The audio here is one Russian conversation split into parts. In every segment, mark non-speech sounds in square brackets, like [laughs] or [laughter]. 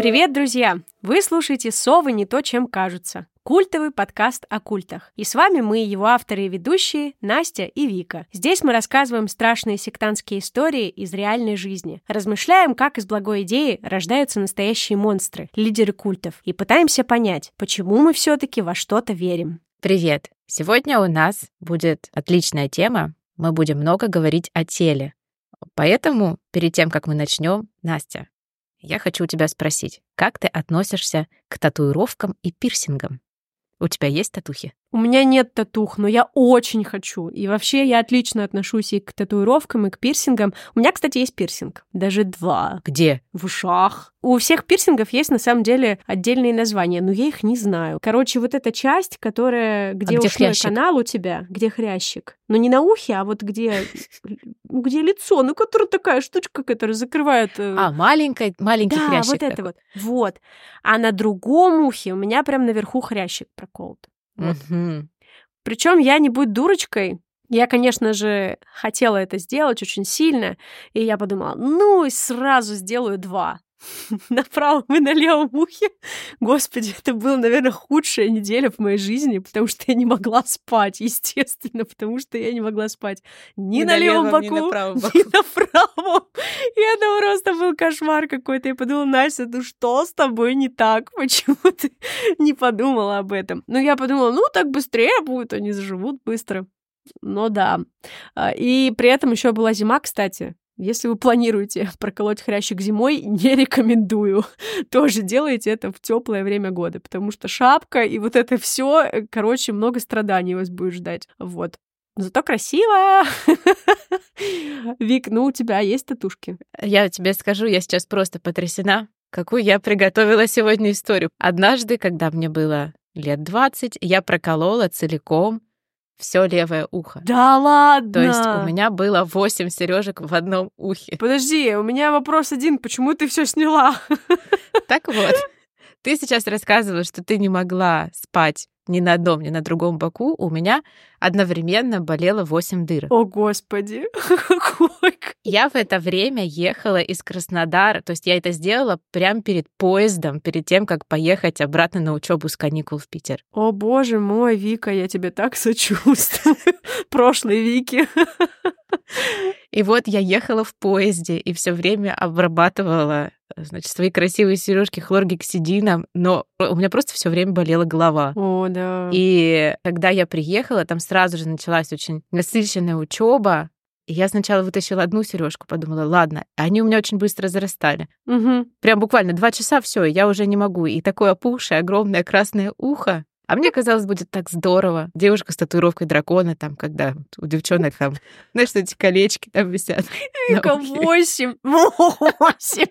Привет, друзья! Вы слушаете «Совы не то, чем кажутся» культовый подкаст о культах. И с вами мы, его авторы и ведущие, Настя и Вика. Здесь мы рассказываем страшные сектантские истории из реальной жизни, размышляем, как из благой идеи рождаются настоящие монстры, лидеры культов, и пытаемся понять, почему мы все-таки во что-то верим. Привет! Сегодня у нас будет отличная тема. Мы будем много говорить о теле. Поэтому, перед тем, как мы начнем, Настя, я хочу у тебя спросить, как ты относишься к татуировкам и пирсингам? У тебя есть татухи? У меня нет татух, но я очень хочу. И вообще я отлично отношусь и к татуировкам, и к пирсингам. У меня, кстати, есть пирсинг. Даже два. Где? В ушах. У всех пирсингов есть на самом деле отдельные названия, но я их не знаю. Короче, вот эта часть, которая, где, а где ушной хрящик? канал у тебя, где хрящик. Но не на ухе, а вот где, где лицо, ну, которая такая штучка, которая закрывает... э, А, маленький, маленький да, хрящик вот это такой. вот. Вот. А на другом ухе у меня прям наверху хрящик проколот. Вот. Причем я не будь дурочкой. Я, конечно же, хотела это сделать очень сильно, и я подумала, ну сразу сделаю два. [laughs] На правом и на левом ухе. Господи, это была, наверное, худшая неделя в моей жизни, потому что я не могла спать, естественно, потому что я не могла спать ни, Ни на на левом левом, ни боку, на правом [laughs] боку. ни на правом. И это просто был кошмар какой-то. Я подумала, Настя, ну что с тобой не так? [laughs] Почему ты не подумала об этом? Ну, я подумала, ну, так быстрее будет, они заживут быстро. Но да. А, И при этом еще была зима, кстати. Если вы планируете [laughs] проколоть хрящик зимой, не рекомендую. [laughs] Тоже делайте это в теплое время года, потому что шапка и вот это все, короче, много страданий вас будет ждать. Вот. Зато красиво. [laughs] Вик, ну у тебя есть татушки? Я тебе скажу, я сейчас просто потрясена, какую я приготовила сегодня историю. Однажды, когда мне было лет 20, я проколола целиком все левое ухо. Да ладно! То есть у меня было 8 сережек в одном ухе. Подожди, у меня вопрос один. Почему ты все сняла? [laughs] Так вот, ты сейчас рассказывала, что ты не могла спать ни на одном, ни на другом боку. У меня одновременно болело 8 дырок. О, господи. [laughs] Я в это время ехала из Краснодара, то есть я это сделала прямо перед поездом, перед тем, как поехать обратно на учебу с каникул в Питер. О, боже мой, Вика, я тебе так [laughs] сочувствую. Прошлой Вики. [laughs] И вот я ехала в поезде и все время обрабатывала значит, свои красивые сережки хлоргексидином, но у меня просто все время болела голова. О, да. И когда я приехала, там сразу же началась очень насыщенная учеба. И я сначала вытащила одну сережку, подумала, ладно, они у меня очень быстро зарастали. Мгм. Прям буквально два часа все, я уже не могу. И такое опухшее, огромное красное ухо. А мне казалось, будет так здорово. Девушка с татуировкой дракона, там, когда у девчонок там, знаешь, эти колечки там висят. Вика, восемь. Восемь.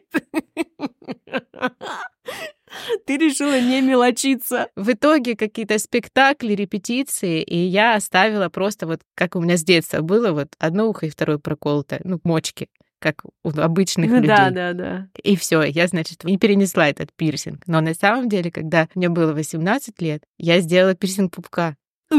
Ты решила не мелочиться. В итоге какие-то спектакли, репетиции, и я оставила просто вот, как у меня с детства было, вот одно ухо и второе проколото, ну, мочки, как у обычных Ну людей. да, да, да. И все, я, значит, не перенесла этот пирсинг. Но на самом деле, когда мне было 18 лет, я сделала пирсинг пупка. [laughs]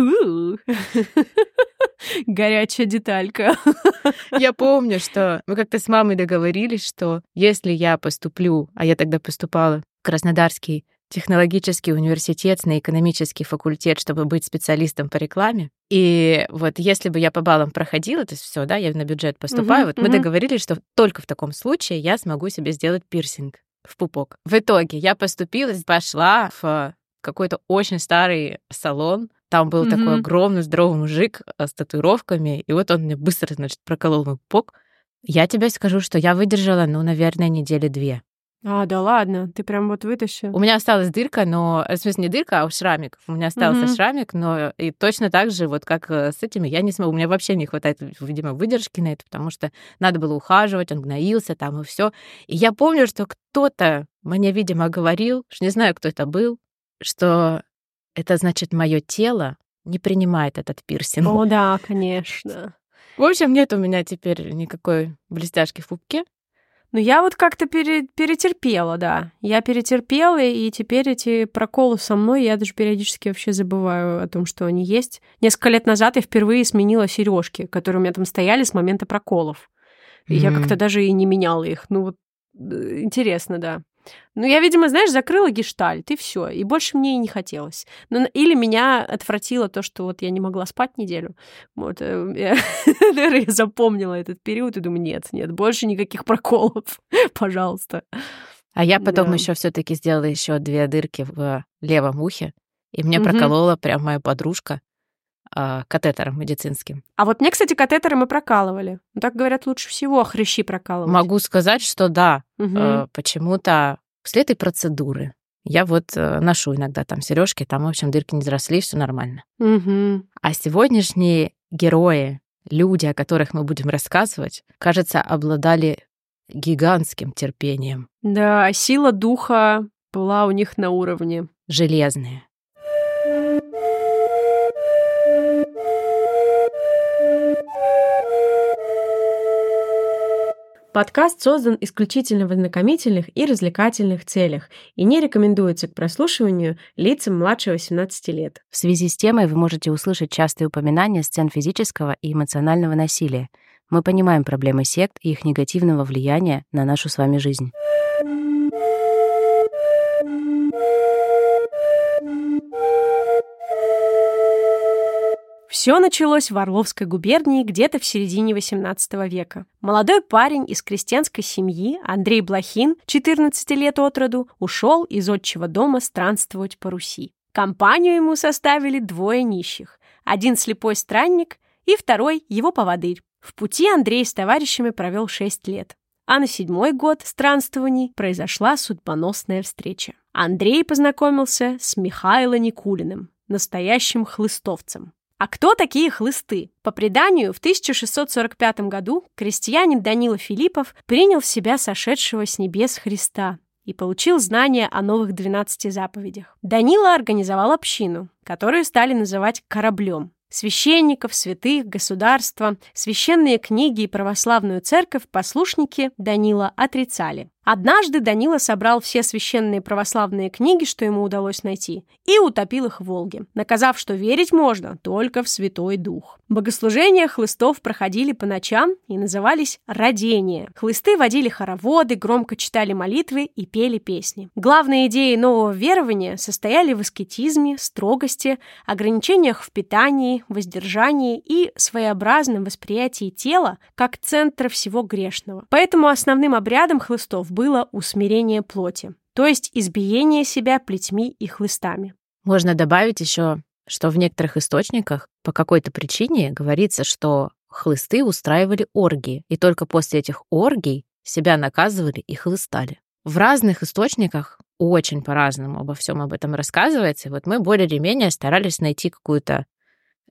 Горячая деталька. [laughs] Я помню, что мы как-то с мамой договорились, что если я поступлю, а я тогда поступала в Краснодарский технологический университет на экономический факультет, чтобы быть специалистом по рекламе. И вот если бы я по баллам проходила, то есть все, да, я на бюджет поступаю, Мгм, вот мы мгм. договорились, что только в таком случае я смогу себе сделать пирсинг в пупок. В итоге я поступила, пошла в какой-то очень старый салон, там был такой Мгм. огромный здоровый мужик э, с татуировками, и вот он мне быстро, значит, проколол мой пупок. Я тебе скажу, что я выдержала, ну, наверное, недели две. А, да ладно, ты прям вот вытащил. У меня осталась дырка, но... э, В смысле, не дырка, а шрамик. У меня остался Мгм. шрамик, но и точно так же, вот как э, с этими, я не смогу. У меня вообще не хватает, видимо, выдержки на это, потому что надо было ухаживать, он гноился там и все. И я помню, что кто-то мне, видимо, говорил, что не знаю, кто это был, что это значит, мое тело не принимает этот пирсинг. О, да, конечно. В общем, нет у меня теперь никакой блестяшки в пупке. Ну, я вот как-то пере- перетерпела, да. Я перетерпела, и теперь эти проколы со мной, я даже периодически вообще забываю о том, что они есть. Несколько лет назад я впервые сменила сережки, которые у меня там стояли с момента проколов. И я Мгм. как-то даже и не меняла их. Ну, вот э, интересно, да. Ну, я, видимо, знаешь, закрыла гештальт, и все. И больше мне и не хотелось. Ну, или меня отвратило то, что вот я не могла спать неделю. Вот, э, я, [laughs] наверное, я запомнила этот период и думаю, нет, нет, больше никаких проколов, [laughs] пожалуйста. А я потом Да. еще все-таки сделала еще две дырки в левом ухе, и мне Мгм. проколола прям моя подружка а, катетером медицинским. А вот мне, кстати, катетеры мы прокалывали. Ну, так говорят, лучше всего хрящи прокалывать. Могу сказать, что да, Мгм. э, почему-то после этой процедуры я вот э, ношу иногда там сережки, там, в общем, дырки не заросли, все нормально. Мгм. А сегодняшние герои, люди, о которых мы будем рассказывать, кажется, обладали гигантским терпением, Да, сила духа была у них на уровне. железные. Подкаст создан исключительно в ознакомительных и развлекательных целях и не рекомендуется к прослушиванию лицам младше 18 лет. В связи с темой вы можете услышать частые упоминания сцен физического и эмоционального насилия. Мы понимаем проблемы сект и их негативного влияния на нашу с вами жизнь. Все началось в Орловской губернии где-то в середине XVIII века. Молодой парень из крестьянской семьи Андрей Блохин, 14 лет от роду, ушел из отчего дома странствовать по Руси. Компанию ему составили двое нищих. Один слепой странник и второй его поводырь. В пути Андрей с товарищами провел 6 лет. А на седьмой год странствований произошла судьбоносная встреча. Андрей познакомился с Михаилом Никулиным, настоящим хлыстовцем. А кто такие хлысты? По преданию, в 1645 году крестьянин Данила Филиппов принял в себя сошедшего с небес Христа и получил знания о новых 12 заповедях. Данила организовал общину, которую стали называть «кораблем». Священников, святых, государства, священные книги и православную церковь послушники Данила отрицали. Однажды Данила собрал все священные православные книги, что ему удалось найти, и утопил их в Волге, наказав, что верить можно только в Святой Дух. Богослужения хлыстов проходили по ночам и назывались «родения». Хлысты водили хороводы, громко читали молитвы и пели песни. Главные идеи нового верования состояли в аскетизме, строгости, ограничениях в питании, воздержании и своеобразном восприятии тела как центра всего грешного. Поэтому основным обрядом хлыстов было усмирение плоти, то есть избиение себя плетьми и хлыстами. Можно добавить еще, что в некоторых источниках по какой-то причине говорится, что хлысты устраивали оргии, и только после этих оргий себя наказывали и хлыстали. В разных источниках очень по-разному обо всем об этом рассказывается. И вот мы более или менее старались найти какую-то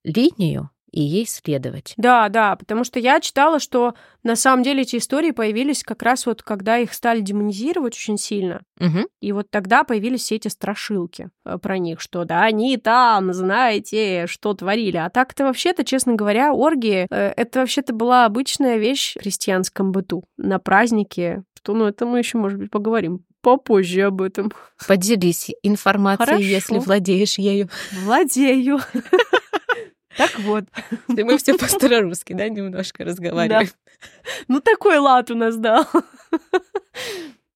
линию и ей следовать. Да, да, потому что я читала, что на самом деле эти истории появились как раз вот когда их стали демонизировать очень сильно. Мгм. И вот тогда появились все эти страшилки э, про них, что да, они там, знаете, что творили. А так-то вообще-то, честно говоря, оргии, э, это вообще-то была обычная вещь в христианском быту. На празднике, что, ну, это мы еще, может быть, поговорим попозже об этом. Поделись информацией, Хорошо. если владеешь ею. Владею. [laughs] Так вот. Мы все по-старорусски, да, немножко разговариваем. Ну, такой лад у нас, да.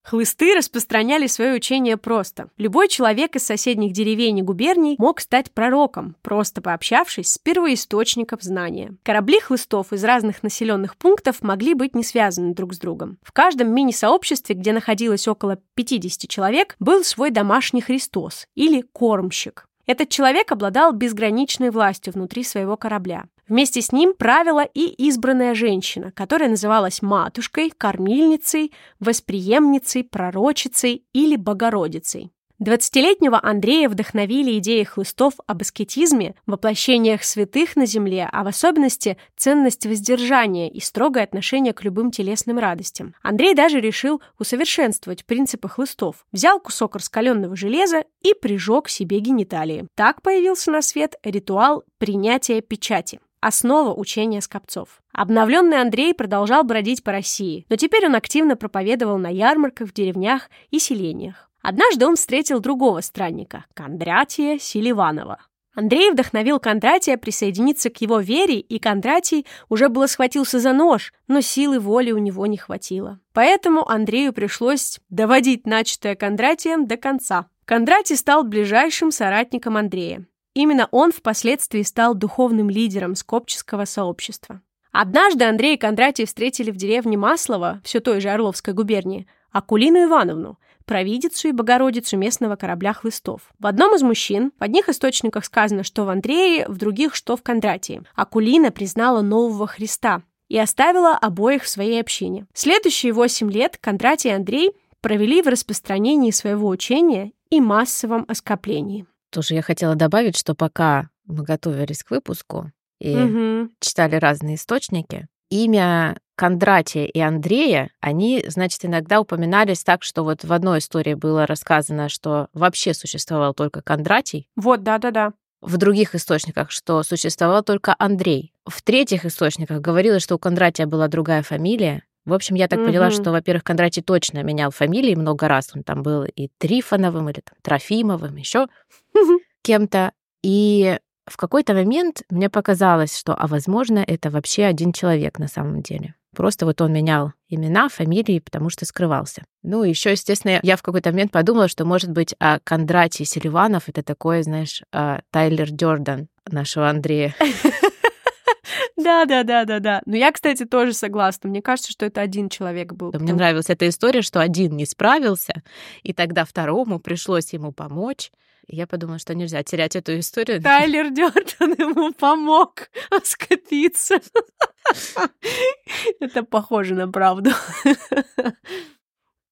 Хлысты распространяли свое учение просто. Любой человек из соседних деревень и губерний мог стать пророком, просто пообщавшись с первоисточником знания. Корабли хлыстов из разных населенных пунктов могли быть не связаны друг с другом. В каждом мини-сообществе, где находилось около 50 человек, был свой домашний Христос или кормщик. Этот человек обладал безграничной властью внутри своего корабля. Вместе с ним правила и избранная женщина, которая называлась матушкой, кормильницей, восприемницей, пророчицей или богородицей. Двадцатилетнего Андрея вдохновили идеи хлыстов об аскетизме, воплощениях святых на земле, а в особенности ценность воздержания и строгое отношение к любым телесным радостям. Андрей даже решил усовершенствовать принципы хлыстов. Взял кусок раскаленного железа и прижег себе гениталии. Так появился на свет ритуал принятия печати основа учения скопцов. Обновленный Андрей продолжал бродить по России, но теперь он активно проповедовал на ярмарках в деревнях и селениях. Однажды он встретил другого странника, Кондратия Селиванова. Андрей вдохновил Кондратия присоединиться к его вере, и Кондратий уже было схватился за нож, но силы воли у него не хватило. Поэтому Андрею пришлось доводить начатое Кондратием до конца. Кондратий стал ближайшим соратником Андрея. Именно он впоследствии стал духовным лидером скопческого сообщества. Однажды Андрей и Кондратий встретили в деревне Маслово, все той же Орловской губернии, Акулину Ивановну, провидицу и богородицу местного корабля хлыстов. В одном из мужчин, в одних источниках сказано, что в Андрее, в других, что в Кондратии. Акулина признала нового Христа и оставила обоих в своей общине. Следующие восемь лет Кондратий и Андрей провели в распространении своего учения и массовом оскоплении. Тоже я хотела добавить, что пока мы готовились к выпуску и угу. читали разные источники, имя Кондратия и Андрея, они, значит, иногда упоминались так, что вот в одной истории было рассказано, что вообще существовал только Кондратий. Вот, да-да-да. В других источниках, что существовал только Андрей. В третьих источниках говорилось, что у Кондратия была другая фамилия. В общем, я так угу. поняла, что, во-первых, Кондратий точно менял фамилии много раз. Он там был и Трифоновым, или там Трофимовым, еще [laughs] кем-то. И в какой-то момент мне показалось, что, а возможно, это вообще один человек на самом деле. Просто вот он менял имена, фамилии, потому что скрывался. Ну, еще, естественно, я в какой-то момент подумала, что, может быть, а Кондратий Селиванов — это такой, знаешь, а, Тайлер Дёрдан нашего Андрея. [laughs] Да, да, да, да, да. Но я, кстати, тоже согласна. Мне кажется, что это один человек был. Мне нравилась эта история, что один не справился, и тогда второму пришлось ему помочь. Я подумала, что нельзя терять эту историю. Тайлер Дёртон ему помог скопиться. Это похоже на правду.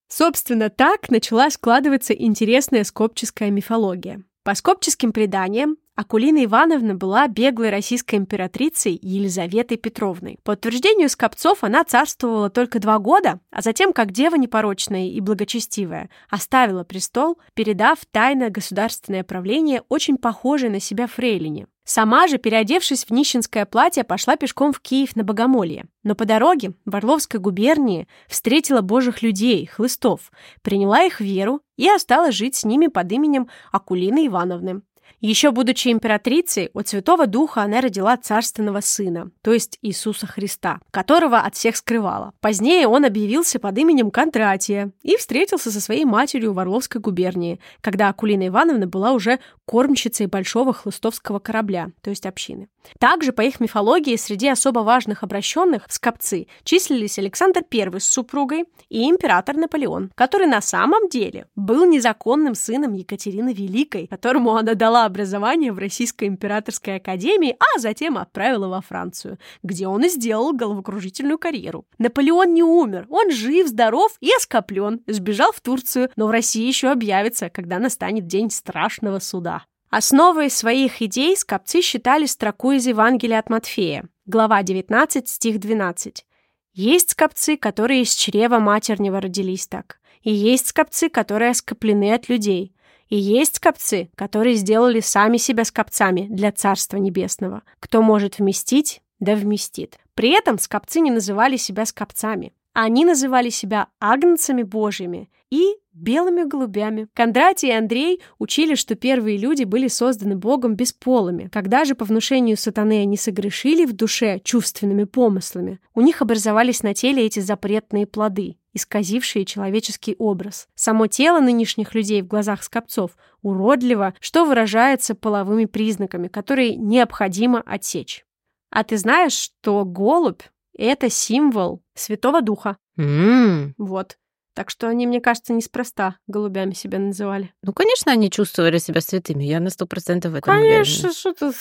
Собственно, так начала складываться интересная скопческая мифология. По скопческим преданиям, Акулина Ивановна была беглой российской императрицей Елизаветой Петровной. По утверждению скопцов, она царствовала только два года, а затем, как дева непорочная и благочестивая, оставила престол, передав тайное государственное правление очень похожей на себя фрейлине. Сама же, переодевшись в нищенское платье, пошла пешком в Киев на Богомолье. Но по дороге в Орловской губернии встретила божьих людей, хлыстов, приняла их веру и осталась жить с ними под именем Акулины Ивановны. Еще будучи императрицей, от Святого Духа она родила царственного сына, то есть Иисуса Христа, которого от всех скрывала. Позднее он объявился под именем Кондратия и встретился со своей матерью в Орловской губернии, когда Акулина Ивановна была уже кормщицей большого хлыстовского корабля, то есть общины. Также, по их мифологии, среди особо важных обращенных в скопцы числились Александр I с супругой и император Наполеон, который на самом деле был незаконным сыном Екатерины Великой, которому она дала образование в Российской императорской академии, а затем отправила во Францию, где он и сделал головокружительную карьеру. Наполеон не умер, он жив, здоров и оскоплен, сбежал в Турцию, но в России еще объявится, когда настанет день страшного суда. Основой своих идей скопцы считали строку из Евангелия от Матфея, глава 19, стих 12. «Есть скопцы, которые из чрева матернего родились так, и есть скопцы, которые оскоплены от людей, и есть скопцы, которые сделали сами себя скопцами для Царства Небесного. Кто может вместить, да вместит». При этом скопцы не называли себя скопцами. Они называли себя агнцами божьими и белыми голубями. Кондратий и Андрей учили, что первые люди были созданы Богом бесполыми. Когда же по внушению сатаны они согрешили в душе чувственными помыслами, у них образовались на теле эти запретные плоды, исказившие человеческий образ. Само тело нынешних людей в глазах скопцов уродливо, что выражается половыми признаками, которые необходимо отсечь. А ты знаешь, что голубь — это символ Святого Духа? Mm. Вот. Так что они, мне кажется, неспроста голубями себя называли. Ну, конечно, они чувствовали себя святыми. Я на сто процентов в этом Конечно, что ты...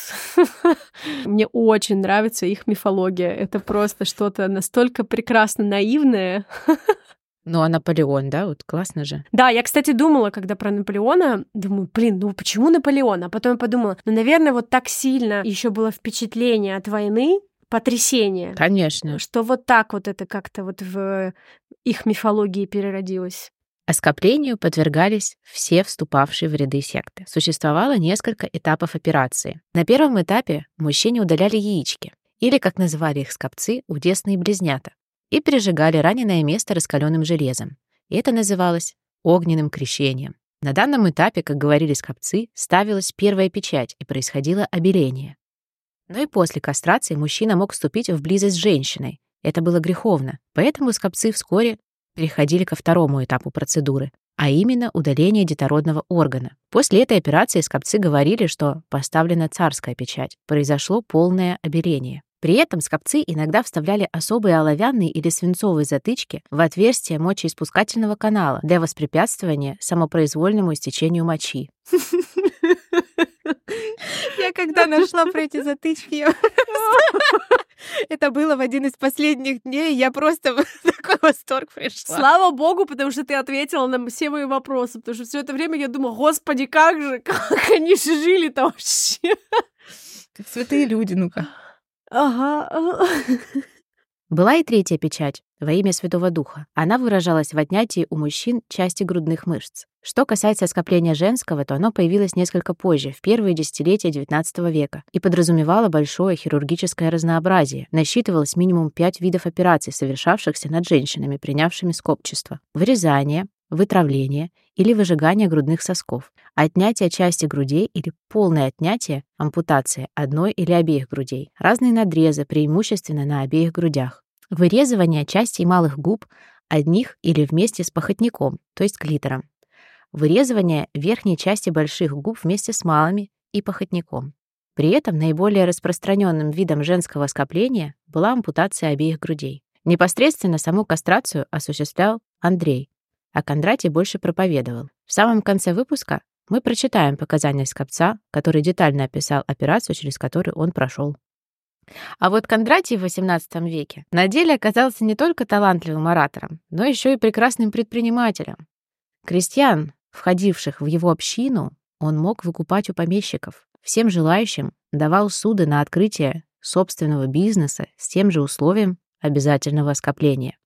[laughs] Мне очень нравится их мифология. Это просто что-то настолько прекрасно наивное. [laughs] Ну, а Наполеон, да, вот классно же. Да, я, кстати, думала, когда про Наполеона, думаю, блин, ну почему Наполеон? А потом я подумала, ну, наверное, вот так сильно еще было впечатление от войны, потрясение. Конечно. Что вот так вот это как-то вот в их мифологии переродилось. Оскоплению подвергались все вступавшие в ряды секты. Существовало несколько этапов операции. На первом этапе мужчине удаляли яички, или, как называли их скопцы, удесные близнята, и пережигали раненое место раскаленным железом. И это называлось огненным крещением. На данном этапе, как говорили скопцы, ставилась первая печать и происходило обеление. Но и после кастрации мужчина мог вступить в близость с женщиной. Это было греховно, поэтому скопцы вскоре переходили ко второму этапу процедуры, а именно удаление детородного органа. После этой операции скопцы говорили, что поставлена царская печать, произошло полное обеление. При этом скопцы иногда вставляли особые оловянные или свинцовые затычки в отверстие мочеиспускательного канала для воспрепятствования самопроизвольному истечению мочи. Я когда нашла про эти затычки, это было в один из последних дней, я просто в такой восторг пришла. Слава богу, потому что ты ответила на все мои вопросы, потому что все это время я думала, господи, как же, как они же жили-то вообще. Как святые люди, ну-ка. Ага. Была и третья печать во имя Святого Духа. Она выражалась в отнятии у мужчин части грудных мышц. Что касается скопления женского, то оно появилось несколько позже, в первые десятилетия XIX века, и подразумевало большое хирургическое разнообразие. Насчитывалось минимум пять видов операций, совершавшихся над женщинами, принявшими скопчество. Вырезание, вытравление или выжигание грудных сосков, отнятие части грудей или полное отнятие, ампутация одной или обеих грудей, разные надрезы, преимущественно на обеих грудях, вырезывание частей малых губ одних или вместе с похотником, то есть клитором, вырезывание верхней части больших губ вместе с малыми и похотником. При этом наиболее распространенным видом женского скопления была ампутация обеих грудей. Непосредственно саму кастрацию осуществлял Андрей, а Кондратий больше проповедовал. В самом конце выпуска мы прочитаем показания Скопца, который детально описал операцию, через которую он прошел. А вот Кондратий в XVIII веке на деле оказался не только талантливым оратором, но еще и прекрасным предпринимателем. Крестьян, входивших в его общину, он мог выкупать у помещиков. Всем желающим давал суды на открытие собственного бизнеса с тем же условием обязательного скопления.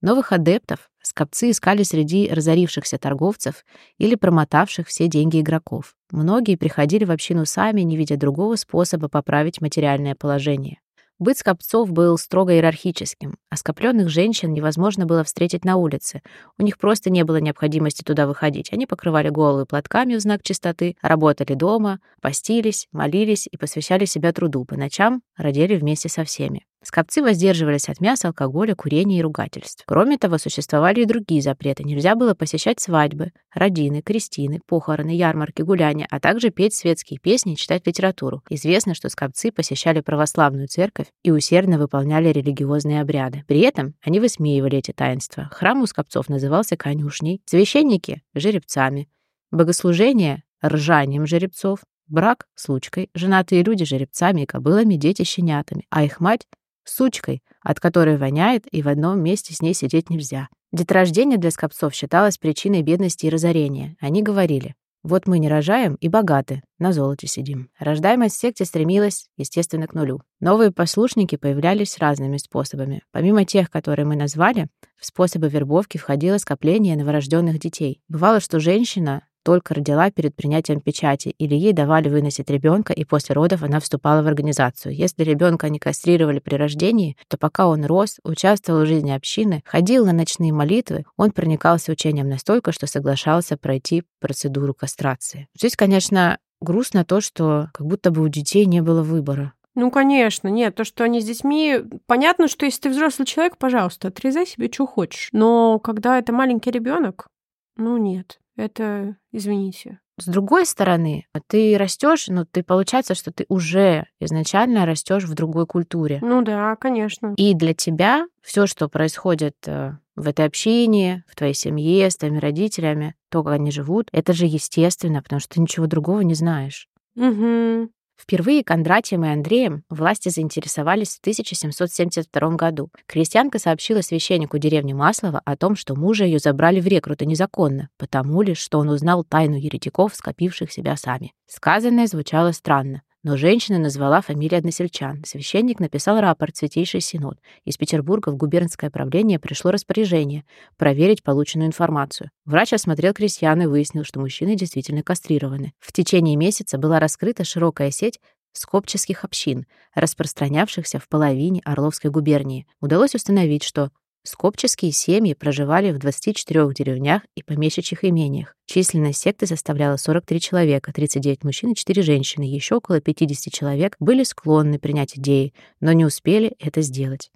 Новых адептов скопцы искали среди разорившихся торговцев или промотавших все деньги игроков. Многие приходили в общину сами, не видя другого способа поправить материальное положение. Быт скопцов был строго иерархическим, а скопленных женщин невозможно было встретить на улице. У них просто не было необходимости туда выходить. Они покрывали головы платками в знак чистоты, работали дома, постились, молились и посвящали себя труду. По ночам родили вместе со всеми. Скопцы воздерживались от мяса, алкоголя, курения и ругательств. Кроме того, существовали и другие запреты. Нельзя было посещать свадьбы, родины, крестины, похороны, ярмарки, гуляния, а также петь светские песни и читать литературу. Известно, что скопцы посещали православную церковь и усердно выполняли религиозные обряды. При этом они высмеивали эти таинства. Храм у скопцов назывался конюшней, священники — жеребцами, богослужение — ржанием жеребцов, брак — случкой, женатые люди — жеребцами и кобылами, дети — щенятами, а их мать сучкой, от которой воняет, и в одном месте с ней сидеть нельзя. Деторождение для скопцов считалось причиной бедности и разорения. Они говорили, вот мы не рожаем и богаты, на золоте сидим. Рождаемость в секте стремилась, естественно, к нулю. Новые послушники появлялись разными способами. Помимо тех, которые мы назвали, в способы вербовки входило скопление новорожденных детей. Бывало, что женщина только родила перед принятием печати, или ей давали выносить ребенка, и после родов она вступала в организацию. Если ребенка не кастрировали при рождении, то пока он рос, участвовал в жизни общины, ходил на ночные молитвы, он проникался учением настолько, что соглашался пройти процедуру кастрации. Здесь, конечно, грустно то, что как будто бы у детей не было выбора. Ну, конечно, нет, то, что они с детьми... Понятно, что если ты взрослый человек, пожалуйста, отрезай себе, что хочешь. Но когда это маленький ребенок, ну нет. Это, извините. С другой стороны, ты растешь, но ты получается, что ты уже изначально растешь в другой культуре. Ну да, конечно. И для тебя все, что происходит э, в этой общине, в твоей семье, с твоими родителями, то, как они живут, это же естественно, потому что ты ничего другого не знаешь. Угу. Впервые Кондратием и Андреем власти заинтересовались в 1772 году. Крестьянка сообщила священнику деревни Маслова о том, что мужа ее забрали в рекруты незаконно, потому ли, что он узнал тайну еретиков, скопивших себя сами. Сказанное звучало странно. Но женщина назвала фамилии односельчан. Священник написал рапорт Святейший Синод. Из Петербурга в губернское правление пришло распоряжение проверить полученную информацию. Врач осмотрел крестьян и выяснил, что мужчины действительно кастрированы. В течение месяца была раскрыта широкая сеть скопческих общин, распространявшихся в половине Орловской губернии. Удалось установить, что Скопческие семьи проживали в 24 деревнях и помещичьих имениях. Численность секты составляла 43 человека, 39 мужчин и 4 женщины. Еще около 50 человек были склонны принять идеи, но не успели это сделать.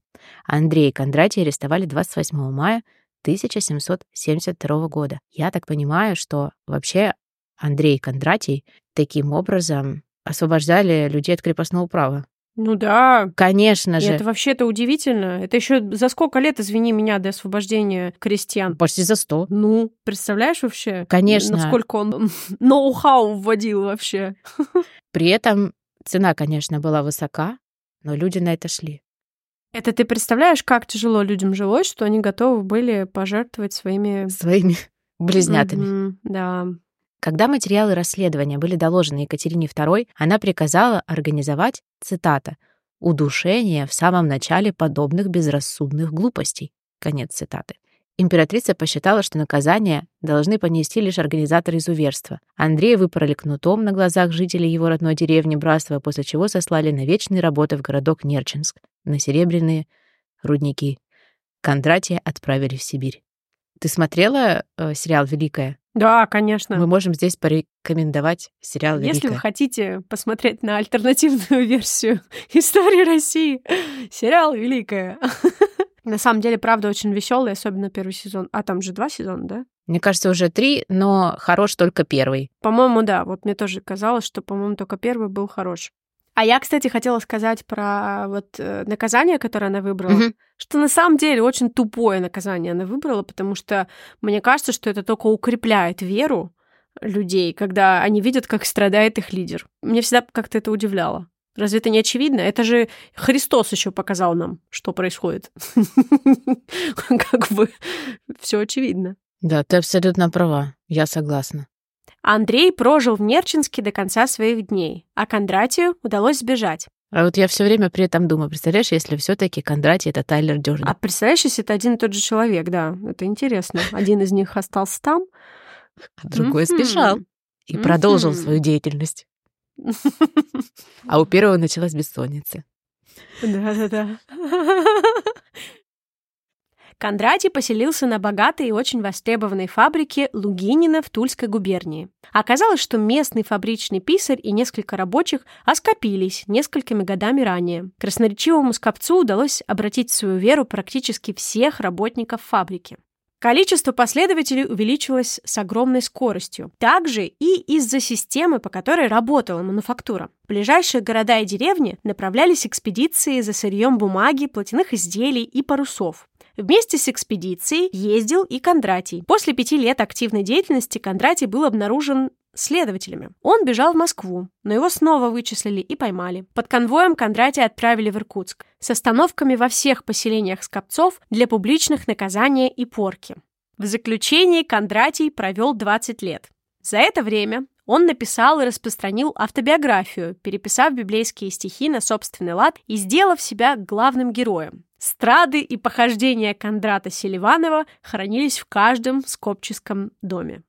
Андрей и Кондратий арестовали 28 мая 1772 года. Я так понимаю, что вообще Андрей и Кондратий таким образом освобождали людей от крепостного права. Ну да. Конечно И же. это вообще-то удивительно. Это еще за сколько лет, извини меня, до освобождения крестьян? Почти за 100. Ну, представляешь вообще? Конечно. Насколько он [laughs] ноу-хау вводил вообще. При этом цена, конечно, была высока, но люди на это шли. Это ты представляешь, как тяжело людям жилось, что они готовы были пожертвовать своими... Своими близнятами. Мгм, да. Когда материалы расследования были доложены Екатерине II, она приказала организовать, цитата, «удушение в самом начале подобных безрассудных глупостей». Конец цитаты. Императрица посчитала, что наказание должны понести лишь организаторы изуверства. Андрея выпороли кнутом на глазах жителей его родной деревни Братства, после чего сослали на вечные работы в городок Нерчинск, на серебряные рудники. Кондратия отправили в Сибирь. Ты смотрела э, сериал «Великая»? Да, конечно. Мы можем здесь порекомендовать сериал Если «Великая». вы хотите посмотреть на альтернативную [laughs] версию истории России, сериал «Великая». [laughs] На самом деле, правда, очень веселый, особенно первый сезон. А там же два сезона, да? Мне кажется, уже три, но хорош только первый. По-моему, да. Вот мне тоже казалось, что, по-моему, только первый был хорош. А я, кстати, хотела сказать про вот э, наказание, которое она выбрала, Мгм. что на самом деле очень тупое наказание она выбрала, потому что мне кажется, что это только укрепляет веру людей, когда они видят, как страдает их лидер. Мне всегда как-то это удивляло. Разве это не очевидно? Это же Христос еще показал нам, что происходит. [laughs] Как бы все очевидно. Да, ты абсолютно права. Я согласна. Андрей прожил в Нерчинске до конца своих дней, а Кондратию удалось сбежать. А вот я все время при этом думаю, представляешь, если все-таки Кондратий это Тайлер Дёрден. А представляешь, если это один и тот же человек, да, это интересно. Один из них остался там, а другой сбежал и продолжил свою деятельность. [laughs] А у первого началась бессонница. Да-да-да. Кондратий поселился на богатой и очень востребованной фабрике Лугинина в Тульской губернии. Оказалось, что местный фабричный писарь и несколько рабочих оскопились несколькими годами ранее. Красноречивому скопцу удалось обратить в свою веру практически всех работников фабрики. Количество последователей увеличилось с огромной скоростью. Также и из-за системы, по которой работала мануфактура. В ближайшие города и деревни направлялись экспедиции за сырьем бумаги, платяных изделий и парусов. Вместе с экспедицией ездил и Кондратий. После пяти лет активной деятельности Кондратий был обнаружен следователями. Он бежал в Москву, но его снова вычислили и поймали. Под конвоем Кондратия отправили в Иркутск с остановками во всех поселениях скопцов для публичных наказания и порки. В заключении Кондратий провел 20 лет. За это время он написал и распространил автобиографию, переписав библейские стихи на собственный лад и сделав себя главным героем. Страды и похождения Кондрата Селиванова хранились в каждом скопческом доме.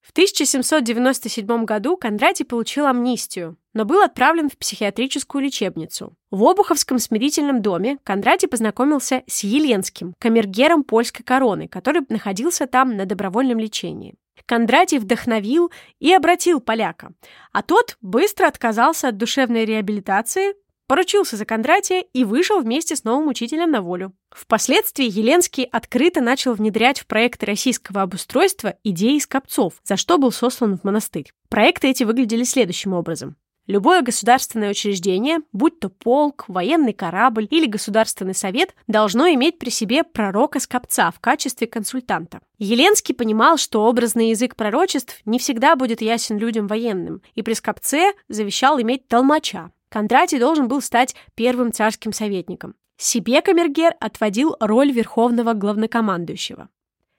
В 1797 году Кондратий получил амнистию, но был отправлен в психиатрическую лечебницу. В Обуховском смирительном доме Кондратий познакомился с Еленским, камергером польской короны, который находился там на добровольном лечении. Кондратий вдохновил и обратил поляка, а тот быстро отказался от душевной реабилитации, поручился за Кондратия и вышел вместе с новым учителем на волю. Впоследствии Еленский открыто начал внедрять в проекты российского обустройства идеи скопцов, за что был сослан в монастырь. Проекты эти выглядели следующим образом. Любое государственное учреждение, будь то полк, военный корабль или государственный совет, должно иметь при себе пророка-скопца в качестве консультанта. Еленский понимал, что образный язык пророчеств не всегда будет ясен людям военным, и при скопце завещал иметь толмача. Кондратий должен был стать первым царским советником. Себе камергер отводил роль верховного главнокомандующего.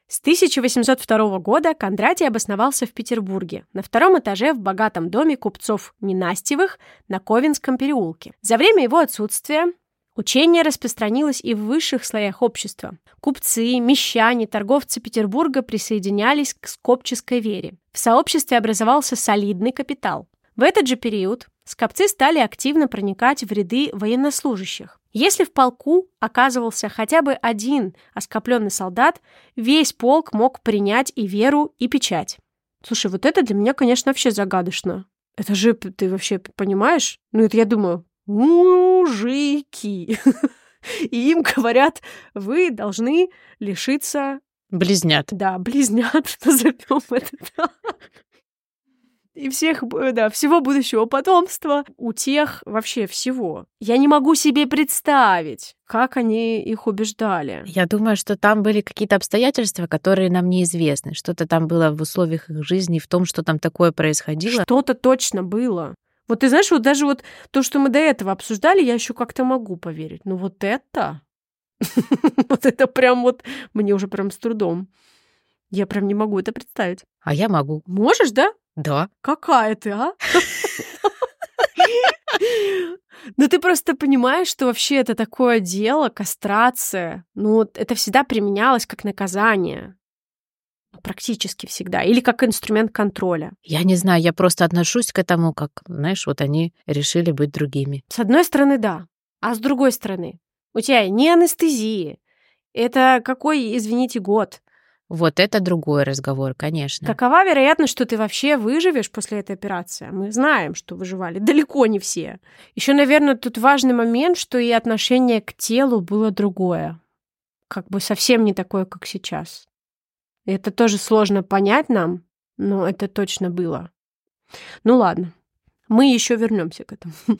С 1802 года Кондратий обосновался в Петербурге, на втором этаже в богатом доме купцов Ненастьевых на Ковенском переулке. За время его отсутствия учение распространилось и в высших слоях общества. Купцы, мещане, торговцы Петербурга присоединялись к скопческой вере. В сообществе образовался солидный капитал. В этот же период скопцы стали активно проникать в ряды военнослужащих. Если в полку оказывался хотя бы один оскопленный солдат, весь полк мог принять и веру, и печать. Слушай, вот это для меня, конечно, вообще загадочно. Это же, ты вообще понимаешь? Ну, это я думаю, мужики. [laughs] И им говорят, вы должны лишиться... Близнят. Да, близнят, [laughs] назовем это так и всех, да, всего будущего потомства, у тех вообще всего. Я не могу себе представить, как они их убеждали. Я думаю, что там были какие-то обстоятельства, которые нам неизвестны. Что-то там было в условиях их жизни, в том, что там такое происходило. Что-то точно было. Вот ты знаешь, вот даже вот то, что мы до этого обсуждали, я еще как-то могу поверить. Но вот это... [laughs] Вот это прям вот... Мне уже прям с трудом. Я прям не могу это представить. А я могу. Можешь, да? Да. Какая ты, а? [laughs] Ну, ты просто понимаешь, что вообще это такое дело, кастрация. Ну, это всегда применялось как наказание. Практически всегда. Или как инструмент контроля. Я не знаю, я просто отношусь к этому, как, знаешь, вот они решили быть другими. С одной стороны, да. А с другой стороны, у тебя не анестезии. Это какой, извините, год? Вот это другой разговор, конечно. Какова вероятность, что ты вообще выживешь после этой операции? Мы знаем, что выживали. [laughs] Далеко не все. Еще, наверное, тут важный момент, что и отношение к телу было другое. Как бы совсем не такое, как сейчас. И это тоже сложно понять нам, но это точно было. Ну ладно, мы еще вернемся к этому. [laughs]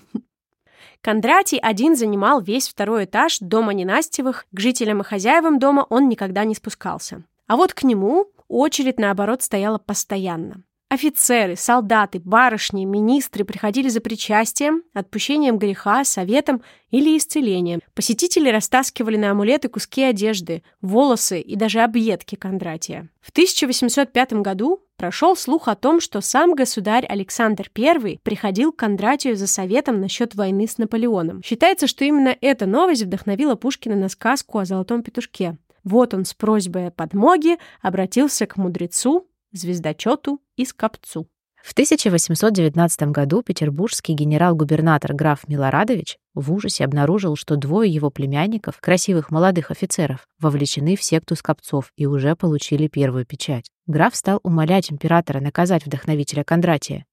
Кондратий один занимал весь второй этаж дома ненастевых, к жителям и хозяевам дома он никогда не спускался. А вот к нему очередь, наоборот, стояла постоянно. Офицеры, солдаты, барышни, министры приходили за причастием, отпущением греха, советом или исцелением. Посетители растаскивали на амулеты куски одежды, волосы и даже объедки Кондратия. В 1805 году прошел слух о том, что сам государь Александр I приходил к Кондратию за советом насчет войны с Наполеоном. Считается, что именно эта новость вдохновила Пушкина на сказку о золотом петушке. Вот он с просьбой о подмоге обратился к мудрецу, звездочету и скопцу. В 1819 году петербургский генерал-губернатор граф Милорадович в ужасе обнаружил, что двое его племянников, красивых молодых офицеров, вовлечены в секту скопцов и уже получили первую печать. Граф стал умолять императора наказать вдохновителя Кондратия.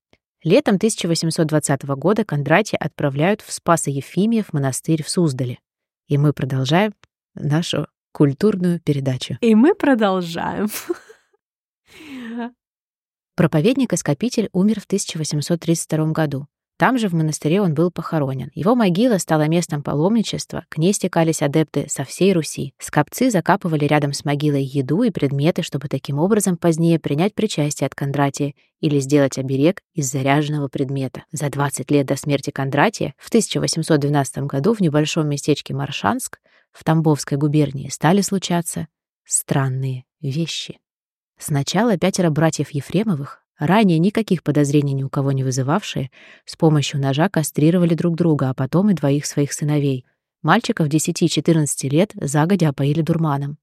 Летом 1820 года Кондратия отправляют в Спасо-Ефимиев монастырь в Суздале. И мы продолжаем нашу культурную передачу. И мы продолжаем. Проповедник и скопитель умер в 1832 году. Там же в монастыре он был похоронен. Его могила стала местом паломничества, к ней стекались адепты со всей Руси. Скопцы закапывали рядом с могилой еду и предметы, чтобы таким образом позднее принять причастие от Кондратия или сделать оберег из заряженного предмета. За 20 лет до смерти Кондратия в 1812 году в небольшом местечке Маршанск в Тамбовской губернии стали случаться странные вещи. Сначала пятеро братьев Ефремовых, ранее никаких подозрений ни у кого не вызывавшие, с помощью ножа кастрировали друг друга, а потом и двоих своих сыновей. Мальчиков 10-14 лет загодя опоили дурманом.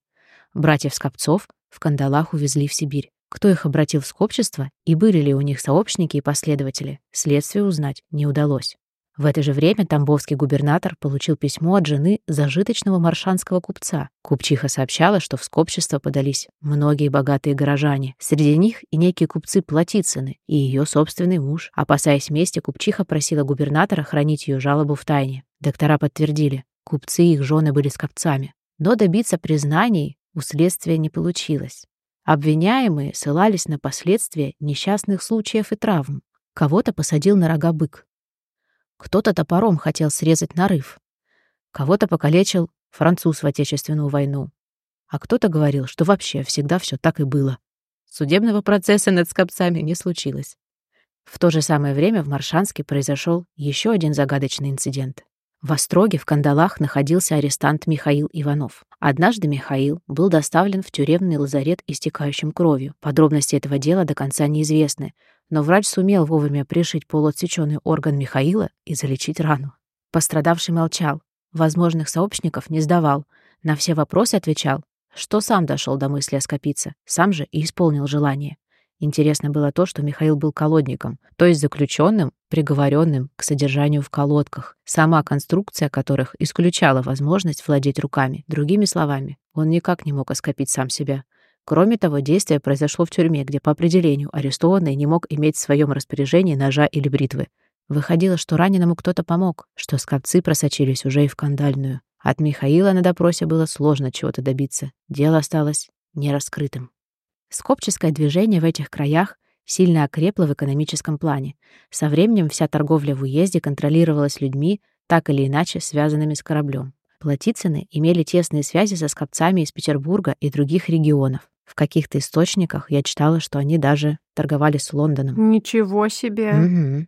Братьев Скопцов в кандалах увезли в Сибирь. Кто их обратил в скопчество и были ли у них сообщники и последователи, следствие узнать не удалось. В это же время тамбовский губернатор получил письмо от жены зажиточного маршанского купца. Купчиха сообщала, что в скопчество подались многие богатые горожане. Среди них и некие купцы Платицыны и ее собственный муж. Опасаясь мести, купчиха просила губернатора хранить ее жалобу в тайне. Доктора подтвердили, купцы и их жены были скопцами. Но добиться признаний у следствия не получилось. Обвиняемые ссылались на последствия несчастных случаев и травм. Кого-то посадил на рога бык, кто-то топором хотел срезать нарыв. Кого-то покалечил француз в Отечественную войну. А кто-то говорил, что вообще всегда все так и было. Судебного процесса над скопцами не случилось. В то же самое время в Маршанске произошел еще один загадочный инцидент. В Остроге в кандалах находился арестант Михаил Иванов. Однажды Михаил был доставлен в тюремный лазарет истекающим кровью. Подробности этого дела до конца неизвестны, но врач сумел вовремя пришить полуотсеченный орган Михаила и залечить рану. Пострадавший молчал, возможных сообщников не сдавал, на все вопросы отвечал, что сам дошел до мысли оскопиться, сам же и исполнил желание. Интересно было то, что Михаил был колодником, то есть заключенным, приговоренным к содержанию в колодках, сама конструкция которых исключала возможность владеть руками. Другими словами, он никак не мог оскопить сам себя. Кроме того, действие произошло в тюрьме, где по определению арестованный не мог иметь в своем распоряжении ножа или бритвы. Выходило, что раненому кто-то помог, что скопцы просочились уже и в кандальную. От Михаила на допросе было сложно чего-то добиться. Дело осталось нераскрытым. Скопческое движение в этих краях сильно окрепло в экономическом плане. Со временем вся торговля в уезде контролировалась людьми, так или иначе связанными с кораблем. Платицыны имели тесные связи со скопцами из Петербурга и других регионов. В каких-то источниках я читала, что они даже торговали с Лондоном. Ничего себе. Угу.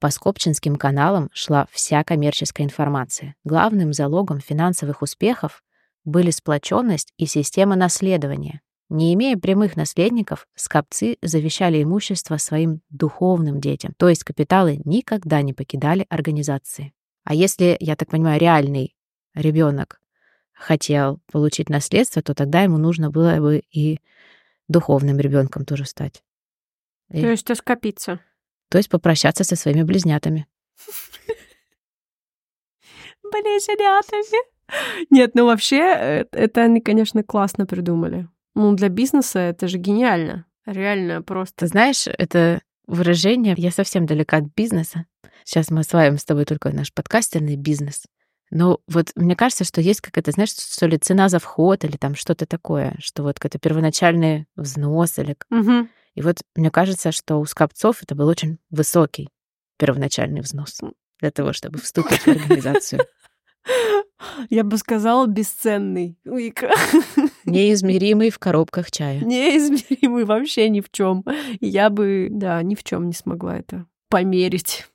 По Скопчинским каналам шла вся коммерческая информация. Главным залогом финансовых успехов были сплоченность и система наследования. Не имея прямых наследников, скопцы завещали имущество своим духовным детям, то есть капиталы никогда не покидали организации. А если, я так понимаю, реальный ребенок хотел получить наследство, то тогда ему нужно было бы и духовным ребенком тоже стать. И... То есть скопиться. То есть попрощаться со своими близнятами. Близнятами. Нет, ну вообще, э, это они, конечно, классно придумали. Ну, для бизнеса это же гениально. Реально просто. Ты знаешь, это выражение, я совсем далека от бизнеса. Сейчас мы осваиваем с тобой только наш подкастерный бизнес. Но вот мне кажется, что есть какая-то, знаешь, что ли, цена за вход или там что-то такое, что вот какой-то первоначальный взнос или... Угу. И вот мне кажется, что у скопцов это был очень высокий первоначальный взнос для того, чтобы вступить в [laughs] организацию. Я бы сказала, бесценный. Неизмеримый в коробках чая. Неизмеримый вообще ни в чем. Я бы, да, ни в чем не смогла это померить.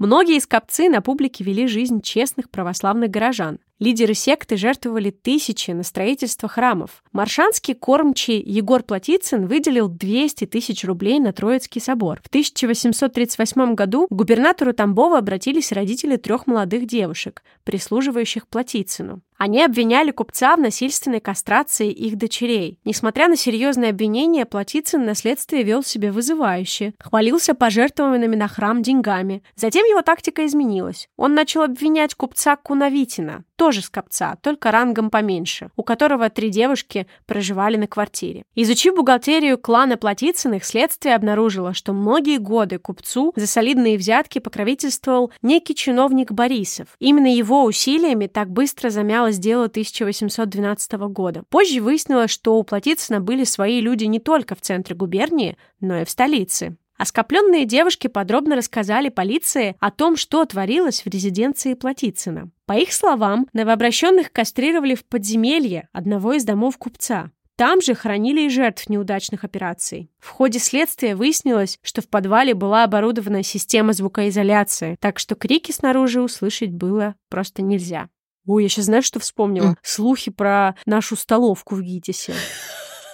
Многие скопцы на публике вели жизнь честных православных горожан. Лидеры секты жертвовали тысячи на строительство храмов. Маршанский кормчий Егор Платицын выделил 200 тысяч рублей на Троицкий собор. В 1838 году к губернатору Тамбова обратились родители трех молодых девушек, прислуживающих Платицыну. Они обвиняли купца в насильственной кастрации их дочерей. Несмотря на серьезные обвинения, Платицын на следствие вел себя вызывающе, хвалился пожертвованными на храм деньгами. Затем его тактика изменилась. Он начал обвинять купца Кунавитина, тоже скопца, только рангом поменьше, у которого три девушки проживали на квартире. Изучив бухгалтерию клана Платицыных, следствие обнаружило, что многие годы купцу за солидные взятки покровительствовал некий чиновник Борисов. Именно его усилиями так быстро замялось дело 1812 года. Позже выяснилось, что у Платицына были свои люди не только в центре губернии, но и в столице. Оскопленные девушки подробно рассказали полиции о том, что творилось в резиденции Платицына. По их словам, новообращенных кастрировали в подземелье одного из домов купца. Там же хранили и жертв неудачных операций. В ходе следствия выяснилось, что в подвале была оборудована система звукоизоляции, так что крики снаружи услышать было просто нельзя. Ой, я сейчас знаешь, что вспомнила? Mm. Слухи про нашу столовку в ГИТИСе.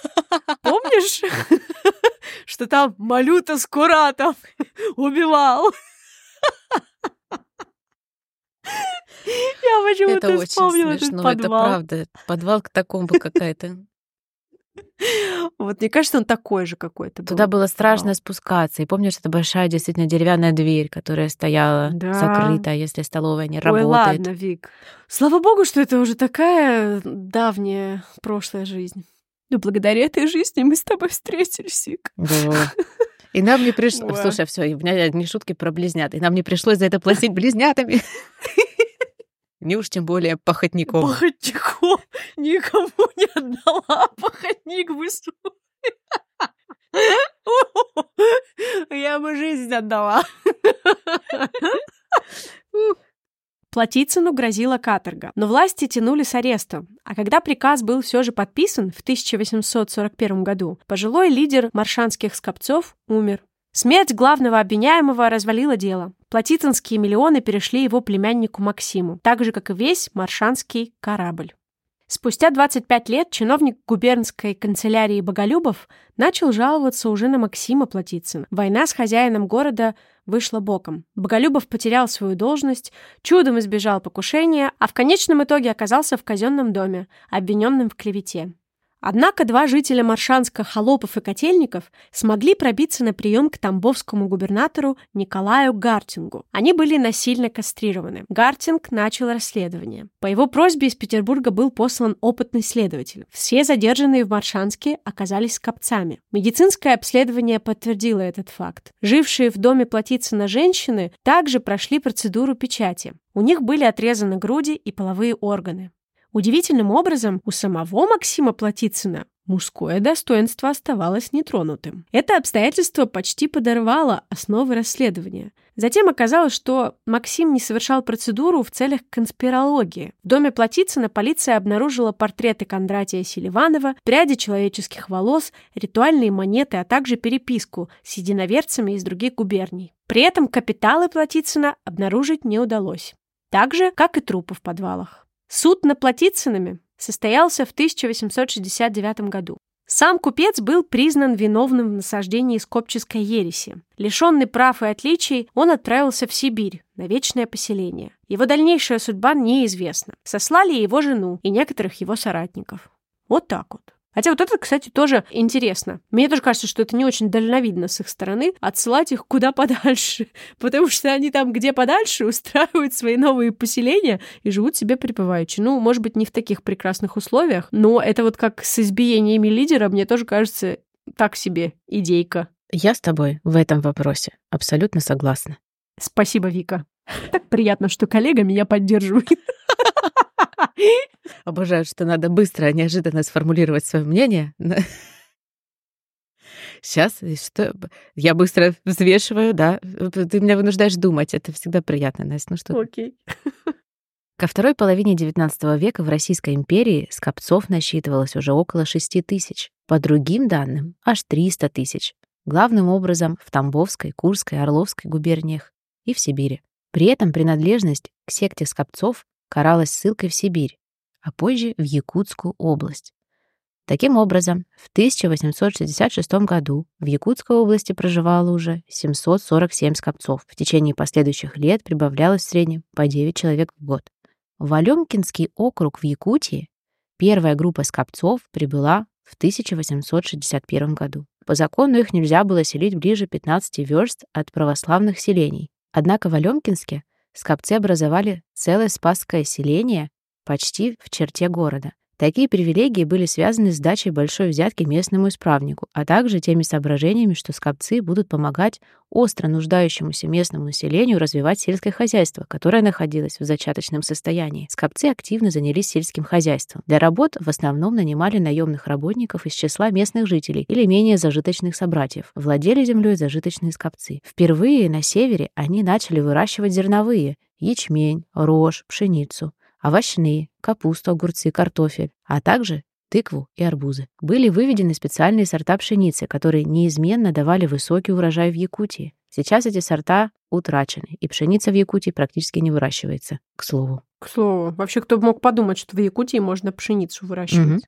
[laughs] Помнишь? [laughs] Что там Малюта Скуратов [laughs] убивал. Я почему-то вспомнила смешно, этот подвал. Это правда. Подвал к такому какая-то. Вот мне кажется, он такой же какой-то был. Туда было страшно спускаться. И помнишь, это большая действительно деревянная дверь, которая стояла Да. закрыта, если столовая не Ой, работает. ладно, Вик. Слава богу, что это уже такая давняя прошлая жизнь. Ну, благодаря этой жизни мы с тобой встретились, Вик. Да. И нам не пришлось... [laughs] Слушай, все, у меня одни шутки про близнят. И нам не пришлось за это платить близнятами. [laughs] Не уж тем более похотником. Походником никому не отдала. Походник бы свой. Я бы жизнь отдала. Платицыну грозила каторга, но власти тянули с арестом. А когда приказ был все же подписан в 1841 году, пожилой лидер маршанских скопцов умер. Смерть главного обвиняемого развалила дело. Платицынские миллионы перешли его племяннику Максиму, так же, как и весь маршанский корабль. Спустя 25 лет чиновник губернской канцелярии Боголюбов начал жаловаться уже на Максима Платицына. Война с хозяином города вышла боком. Боголюбов потерял свою должность, чудом избежал покушения, а в конечном итоге оказался в казенном доме, обвиненным в клевете. Однако два жителя Маршанска, Холопов и Котельников, смогли пробиться на прием к тамбовскому губернатору Николаю Гартингу. Они были насильно кастрированы. Гартинг начал расследование. По его просьбе из Петербурга был послан опытный следователь. Все задержанные в Маршанске оказались скопцами. Медицинское обследование подтвердило этот факт. Жившие в доме Платицына женщины также прошли процедуру печати. У них были отрезаны груди и половые органы. Удивительным образом у самого Максима Платицына мужское достоинство оставалось нетронутым. Это обстоятельство почти подорвало основы расследования. Затем оказалось, что Максим не совершал процедуру в целях конспирологии. В доме Платицына полиция обнаружила портреты Кондратия Селиванова, пряди человеческих волос, ритуальные монеты, а также переписку с единоверцами из других губерний. При этом капиталы Платицына обнаружить не удалось. Так же, как и трупы в подвалах. Суд над Платицынами состоялся в 1869 году. Сам купец был признан виновным в насаждении скопческой ереси. Лишенный прав и отличий, он отправился в Сибирь, на вечное поселение. Его дальнейшая судьба неизвестна. Сослали его жену и некоторых его соратников. Вот так вот. Хотя вот это, кстати, тоже интересно. Мне тоже кажется, что это не очень дальновидно с их стороны отсылать их куда подальше, [laughs] потому что они там где подальше устраивают свои новые поселения и живут себе припеваючи. Ну, может быть, не в таких прекрасных условиях, но это вот как с избиениями лидера, мне тоже кажется, так себе идейка. Я с тобой в этом вопросе абсолютно согласна. Спасибо, Вика. Так приятно, что коллега меня поддерживает. [laughs] [laughs] Обожаю, что надо быстро, неожиданно сформулировать свое мнение. [laughs] Сейчас, что я быстро взвешиваю, да. Ты меня вынуждаешь думать. Это всегда приятно, Настя. Ну что? Окей. Ко второй половине XIX века в Российской империи скопцов насчитывалось уже около 6 тысяч. По другим данным, аж 300 тысяч. Главным образом в Тамбовской, Курской, Орловской губерниях и в Сибири. При этом принадлежность к секте скопцов каралась ссылкой в Сибирь, а позже в Якутскую область. Таким образом, в 1866 году в Якутской области проживало уже 747 скопцов. В течение последующих лет прибавлялось в среднем по 9 человек в год. В Алёмкинский округ в Якутии первая группа скопцов прибыла в 1861 году. По закону их нельзя было селить ближе 15 верст от православных селений. Однако в Алёмкинске скопцы образовали целое спасское селение почти в черте города. Такие привилегии были связаны с дачей большой взятки местному исправнику, а также теми соображениями, что скопцы будут помогать остро нуждающемуся местному населению развивать сельское хозяйство, которое находилось в зачаточном состоянии. Скопцы активно занялись сельским хозяйством. Для работ в основном нанимали наемных работников из числа местных жителей или менее зажиточных собратьев. Владели землей зажиточные скопцы. Впервые на севере они начали выращивать зерновые – ячмень, рожь, пшеницу овощные, капусту, огурцы, картофель, а также тыкву и арбузы. Были выведены специальные сорта пшеницы, которые неизменно давали высокий урожай в Якутии. Сейчас эти сорта утрачены, и пшеница в Якутии практически не выращивается, к слову. К слову, вообще кто мог подумать, что в Якутии можно пшеницу выращивать? Угу.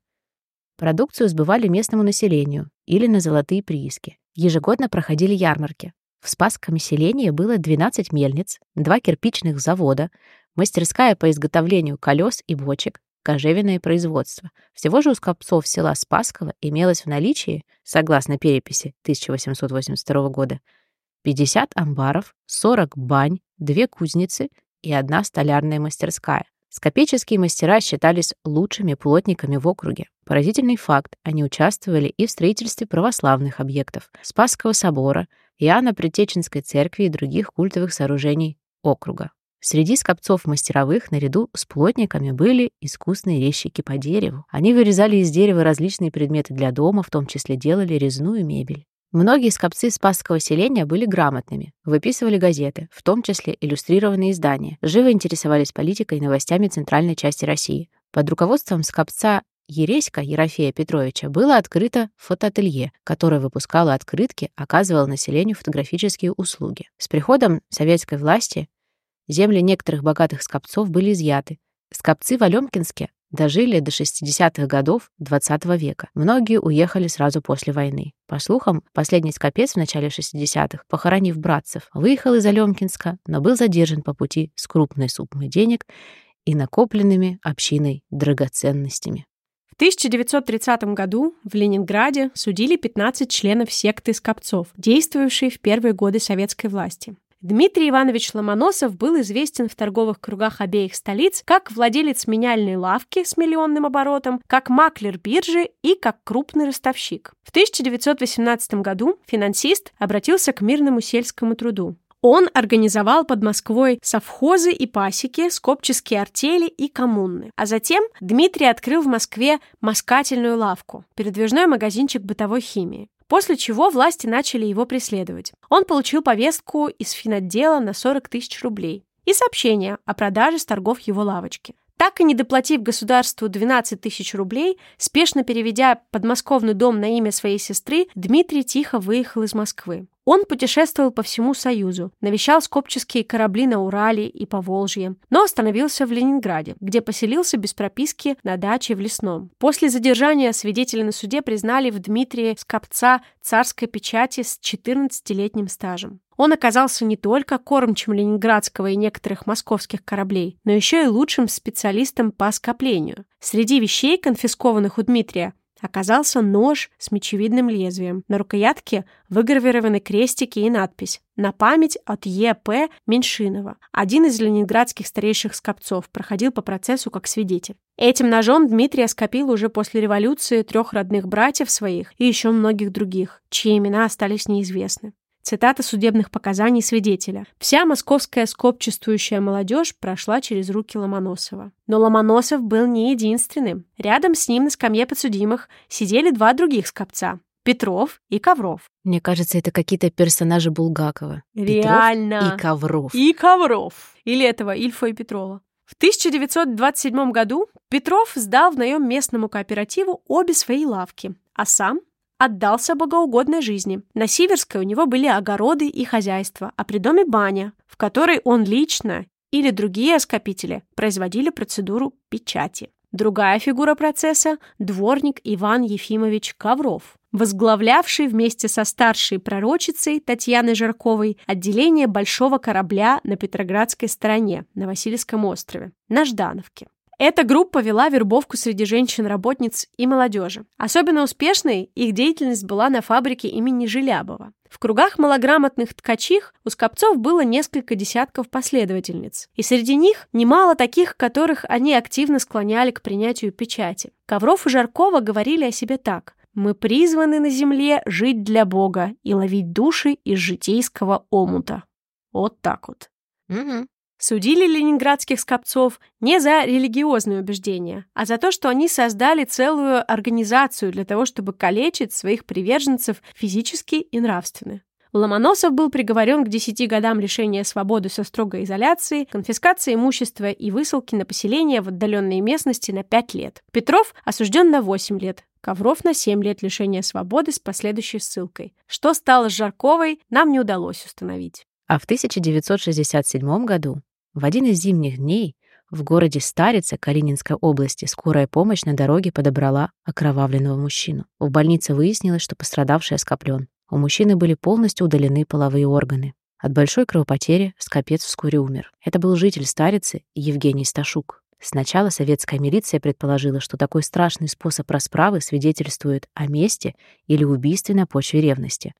Продукцию сбывали местному населению или на золотые прииски. Ежегодно проходили ярмарки. В Спасском селении было 12 мельниц, два кирпичных завода, мастерская по изготовлению колес и бочек, кожевенное производство. Всего же у скопцов села Спасково имелось в наличии, согласно переписи 1882 года, 50 амбаров, 40 бань, две кузницы и одна столярная мастерская. Скопеческие мастера считались лучшими плотниками в округе. Поразительный факт, они участвовали и в строительстве православных объектов, Спасского собора, Иоанна Предтеченской церкви и других культовых сооружений округа. Среди скопцов-мастеровых наряду с плотниками были искусные резчики по дереву. Они вырезали из дерева различные предметы для дома, в том числе делали резную мебель. Многие скопцы Спасского селения были грамотными, выписывали газеты, в том числе иллюстрированные издания, живо интересовались политикой и новостями центральной части России. Под руководством скопца Ереська Ерофея Петровича было открыто фотоателье, которое выпускало открытки, оказывало населению фотографические услуги. С приходом советской власти Земли некоторых богатых скопцов были изъяты. Скопцы в Алёмкинске дожили до 60-х годов XX -го века. Многие уехали сразу после войны. По слухам, последний скопец в начале 60-х, похоронив братцев, выехал из Алёмкинска, но был задержан по пути с крупной суммой денег и накопленными общиной драгоценностями. В 1930 году в Ленинграде судили 15 членов секты Скопцов, действовавшей в первые годы советской власти. Дмитрий Иванович Ломоносов был известен в торговых кругах обеих столиц как владелец меняльной лавки с миллионным оборотом, как маклер биржи и как крупный ростовщик. В 1918 году финансист обратился к мирному сельскому труду. Он организовал под Москвой совхозы и пасеки, скопческие артели и коммуны. А затем Дмитрий открыл в Москве москательную лавку, передвижной магазинчик бытовой химии. После чего власти начали его преследовать. Он получил повестку из финотдела на 40 тысяч рублей и сообщение о продаже с торгов его лавочки. Так и не доплатив государству 12 тысяч рублей, спешно переведя подмосковный дом на имя своей сестры, Дмитрий тихо выехал из Москвы. Он путешествовал по всему Союзу, навещал скопческие корабли на Урале и по Волжье, но остановился в Ленинграде, где поселился без прописки на даче в Лесном. После задержания свидетели на суде признали в Дмитрии Скопца царской печати с 14-летним стажем. Он оказался не только кормчим ленинградского и некоторых московских кораблей, но еще и лучшим специалистом по скоплению. Среди вещей, конфискованных у Дмитрия, оказался нож с мечевидным лезвием. На рукоятке выгравированы крестики и надпись «На память от Е.П. Меньшинова». Один из ленинградских старейших скопцов проходил по процессу как свидетель. Этим ножом Дмитрий оскопил уже после революции трех родных братьев своих и еще многих других, чьи имена остались неизвестны. Цитата судебных показаний свидетеля. «Вся московская скопчествующая молодежь прошла через руки Ломоносова. Но Ломоносов был не единственным. Рядом с ним на скамье подсудимых сидели два других скопца – Петров и Ковров. Мне кажется, это какие-то персонажи Булгакова. Реально. Петров и Ковров. И Ковров. Или этого, Ильфа и Петрова. В 1927 году Петров сдал в наем местному кооперативу обе свои лавки, а сам отдался богоугодной жизни. На Сиверской у него были огороды и хозяйство, а при доме баня, в которой он лично или другие скопители производили процедуру печати. Другая фигура процесса – дворник Иван Ефимович Ковров, возглавлявший вместе со старшей пророчицей Татьяной Жарковой отделение большого корабля на Петроградской стороне на Васильевском острове, на Ждановке. Эта группа вела вербовку среди женщин-работниц и молодежи. Особенно успешной их деятельность была на фабрике имени Желябова. В кругах малограмотных ткачих у скопцов было несколько десятков последовательниц, и среди них немало таких, которых они активно склоняли к принятию печати. Ковров и Жаркова говорили о себе так «Мы призваны на земле жить для Бога и ловить души из житейского омута». Вот так вот. Угу. Судили ленинградских скопцов не за религиозные убеждения, а за то, что они создали целую организацию для того, чтобы калечить своих приверженцев физически и нравственно. Ломоносов был приговорен к 10 годам лишения свободы со строгой изоляцией, конфискации имущества и высылки на поселение в отдаленные местности на 5 лет. Петров осужден на 8 лет, Ковров на 7 лет лишения свободы с последующей ссылкой. Что стало с Жарковой, нам не удалось установить. А в 1967 году в один из зимних дней в городе Старица Калининской области скорая помощь на дороге подобрала окровавленного мужчину. В больнице выяснилось, что пострадавший оскоплен. У мужчины были полностью удалены половые органы. От большой кровопотери Скопец вскоре умер. Это был житель Старицы Евгений Сташук. Сначала советская милиция предположила, что такой страшный способ расправы свидетельствует о месте или убийстве на почве ревности.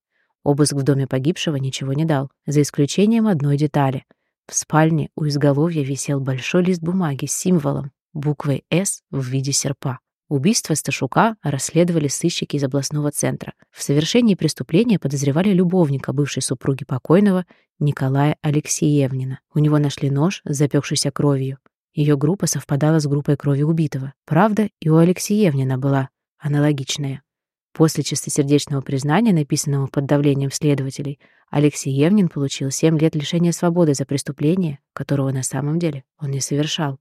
Обыск в доме погибшего ничего не дал, за исключением одной детали — в спальне у изголовья висел большой лист бумаги с символом, буквой «С» в виде серпа. Убийство Сташука расследовали сыщики из областного центра. В совершении преступления подозревали любовника бывшей супруги покойного Николая Алексеевнина. У него нашли нож с запекшейся кровью. Ее группа совпадала с группой крови убитого. Правда, и у Алексеевнина была аналогичная. После чистосердечного признания, написанного под давлением следователей, Алексей Евнин получил 7 лет лишения свободы за преступление, которого на самом деле он не совершал.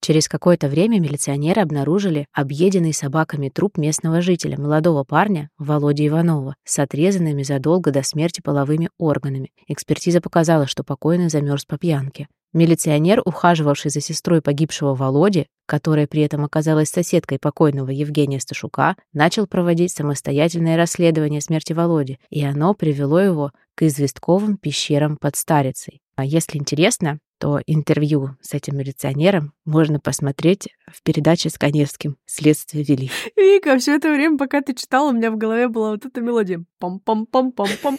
Через какое-то время милиционеры обнаружили объеденный собаками труп местного жителя, молодого парня Володи Иванова, с отрезанными задолго до смерти половыми органами. Экспертиза показала, что покойный замерз по пьянке. Милиционер, ухаживавший за сестрой погибшего Володи, которая при этом оказалась соседкой покойного Евгения Сташука, начал проводить самостоятельное расследование смерти Володи, и оно привело его к известковым пещерам под Старицей. А если интересно, то интервью с этим милиционером можно посмотреть в передаче с Коневским «Следствие вели». Вика, все это время, пока ты читала, у меня в голове была вот эта мелодия. Пам-пам-пам-пам-пам-пам.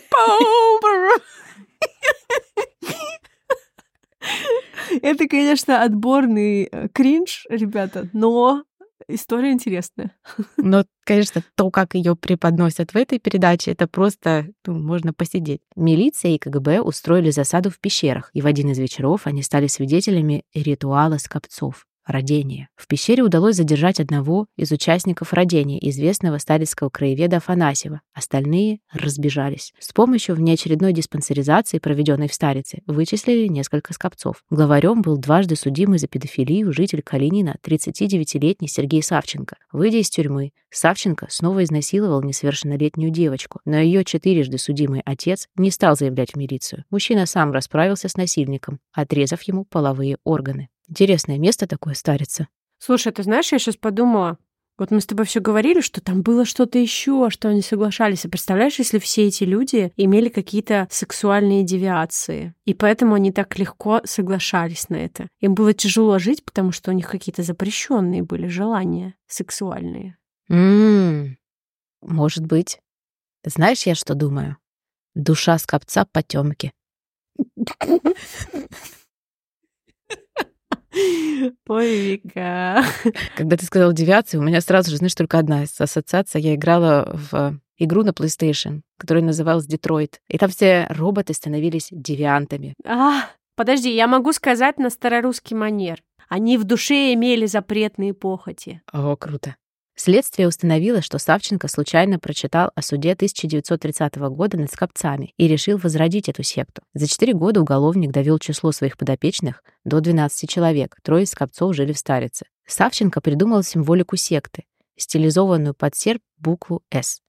[laughs] Это, конечно, отборный э, кринж, ребята, но история интересная. [laughs] Но, конечно, то, как ее преподносят в этой передаче, это просто ну, можно посидеть. Милиция и КГБ устроили засаду в пещерах, и в один из вечеров они стали свидетелями ритуала скопцов родения. В пещере удалось задержать одного из участников родения, известного сталинского краеведа Афанасьева. Остальные разбежались. С помощью внеочередной диспансеризации, проведенной в Старице, вычислили несколько скопцов. Главарем был дважды судимый за педофилию житель Калинина, 39-летний Сергей Савченко. Выйдя из тюрьмы, Савченко снова изнасиловал несовершеннолетнюю девочку, но ее четырежды судимый отец не стал заявлять в милицию. Мужчина сам расправился с насильником, отрезав ему половые органы. Интересное место такое старится. Слушай, ты знаешь, я сейчас подумала, вот мы с тобой все говорили, что там было что-то еще, что они соглашались. А представляешь, если все эти люди имели какие-то сексуальные девиации, и поэтому они так легко соглашались на это. Им было тяжело жить, потому что у них какие-то запрещенные были желания сексуальные. М-м, может быть. Знаешь, я что думаю? Душа скопца потемки. [laughs] Ой, Вика. Когда ты сказал девиации, у меня сразу же, знаешь, только одна ассоциация. Я играла в игру на PlayStation, которая называлась Детройт. И там все роботы становились девиантами. А, подожди, я могу сказать на старорусский манер. Они в душе имели запретные похоти. О, круто. Следствие установило, что Савченко случайно прочитал о суде 1930 года над скопцами и решил возродить эту секту. За четыре года уголовник довел число своих подопечных до 12 человек, трое из скопцов жили в Старице. Савченко придумал символику секты, стилизованную под серп букву «С».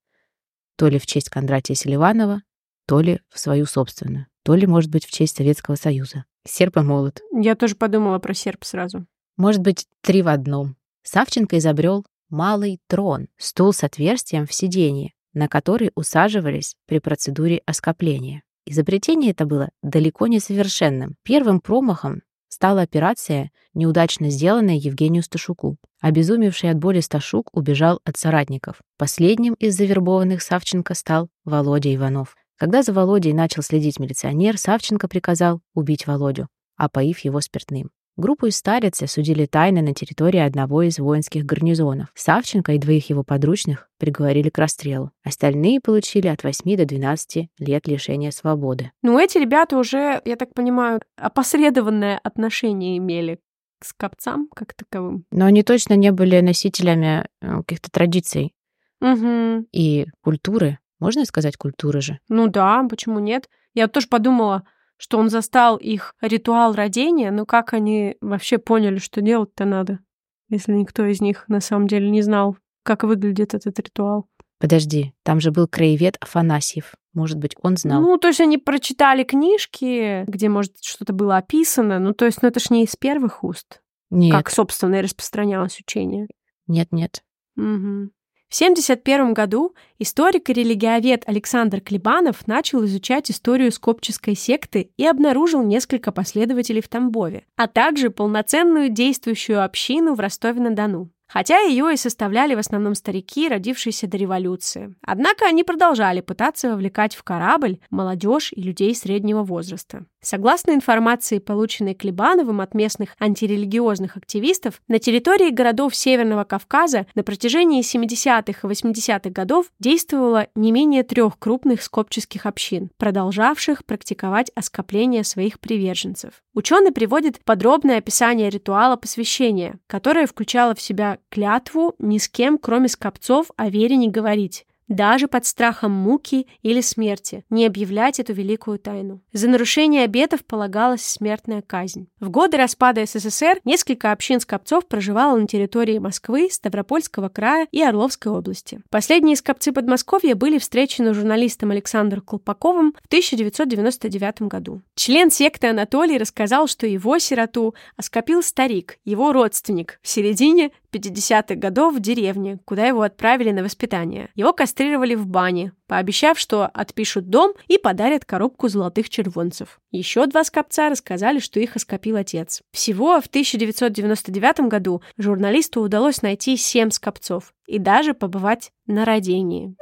То ли в честь Кондратия Селиванова, то ли в свою собственную, то ли, может быть, в честь Советского Союза. Серп и молот. Я тоже подумала про серп сразу. Может быть, три в одном. Савченко изобрел малый трон, стул с отверстием в сиденье, на который усаживались при процедуре оскопления. Изобретение это было далеко не совершенным. Первым промахом стала операция, неудачно сделанная Евгению Сташуку. Обезумевший от боли Сташук убежал от соратников. Последним из завербованных Савченко стал Володя Иванов. Когда за Володей начал следить милиционер, Савченко приказал убить Володю, опоив его спиртным. Группу из Старицы судили тайно на территории одного из воинских гарнизонов. Савченко и двоих его подручных приговорили к расстрелу. Остальные получили от 8 до 12 лет лишения свободы. Ну, эти ребята уже, я так понимаю, опосредованное отношение имели к скопцам как таковым. Но они точно не были носителями э, каких-то традиций угу. и культуры. Можно сказать культуры же? Ну да, почему нет? Я тоже подумала, что он застал их ритуал родения, но как они вообще поняли, что делать-то надо, если никто из них на самом деле не знал, как выглядит этот ритуал? Подожди, там же был краевед Афанасьев. Может быть, он знал. Ну, то есть они прочитали книжки, где, может, что-то было описано. Ну, то есть, ну, это ж не из первых уст. Нет. Как, собственно, и распространялось учение. Нет, нет. Угу. В 1971 году историк и религиовед Александр Клебанов начал изучать историю скопческой секты и обнаружил несколько последователей в Тамбове, а также полноценную действующую общину в Ростове-на-Дону хотя ее и составляли в основном старики, родившиеся до революции. Однако они продолжали пытаться вовлекать в корабль молодежь и людей среднего возраста. Согласно информации, полученной Клебановым от местных антирелигиозных активистов, на территории городов Северного Кавказа на протяжении 70-х и 80-х годов действовало не менее трех крупных скопческих общин, продолжавших практиковать оскопление своих приверженцев. Ученый приводит подробное описание ритуала посвящения, которое включало в себя клятву ни с кем, кроме скопцов, о вере не говорить, даже под страхом муки или смерти, не объявлять эту великую тайну. За нарушение обетов полагалась смертная казнь. В годы распада СССР несколько общин скопцов проживало на территории Москвы, Ставропольского края и Орловской области. Последние скопцы Подмосковья были встречены журналистом Александром Колпаковым в 1999 году. Член секты Анатолий рассказал, что его сироту оскопил старик, его родственник, в середине 50-х годов в деревне, куда его отправили на воспитание. Его кастрировали в бане, пообещав, что отпишут дом и подарят коробку золотых червонцев. Еще два скопца рассказали, что их оскопил отец. Всего в 1999 году журналисту удалось найти семь скопцов и даже побывать на родении.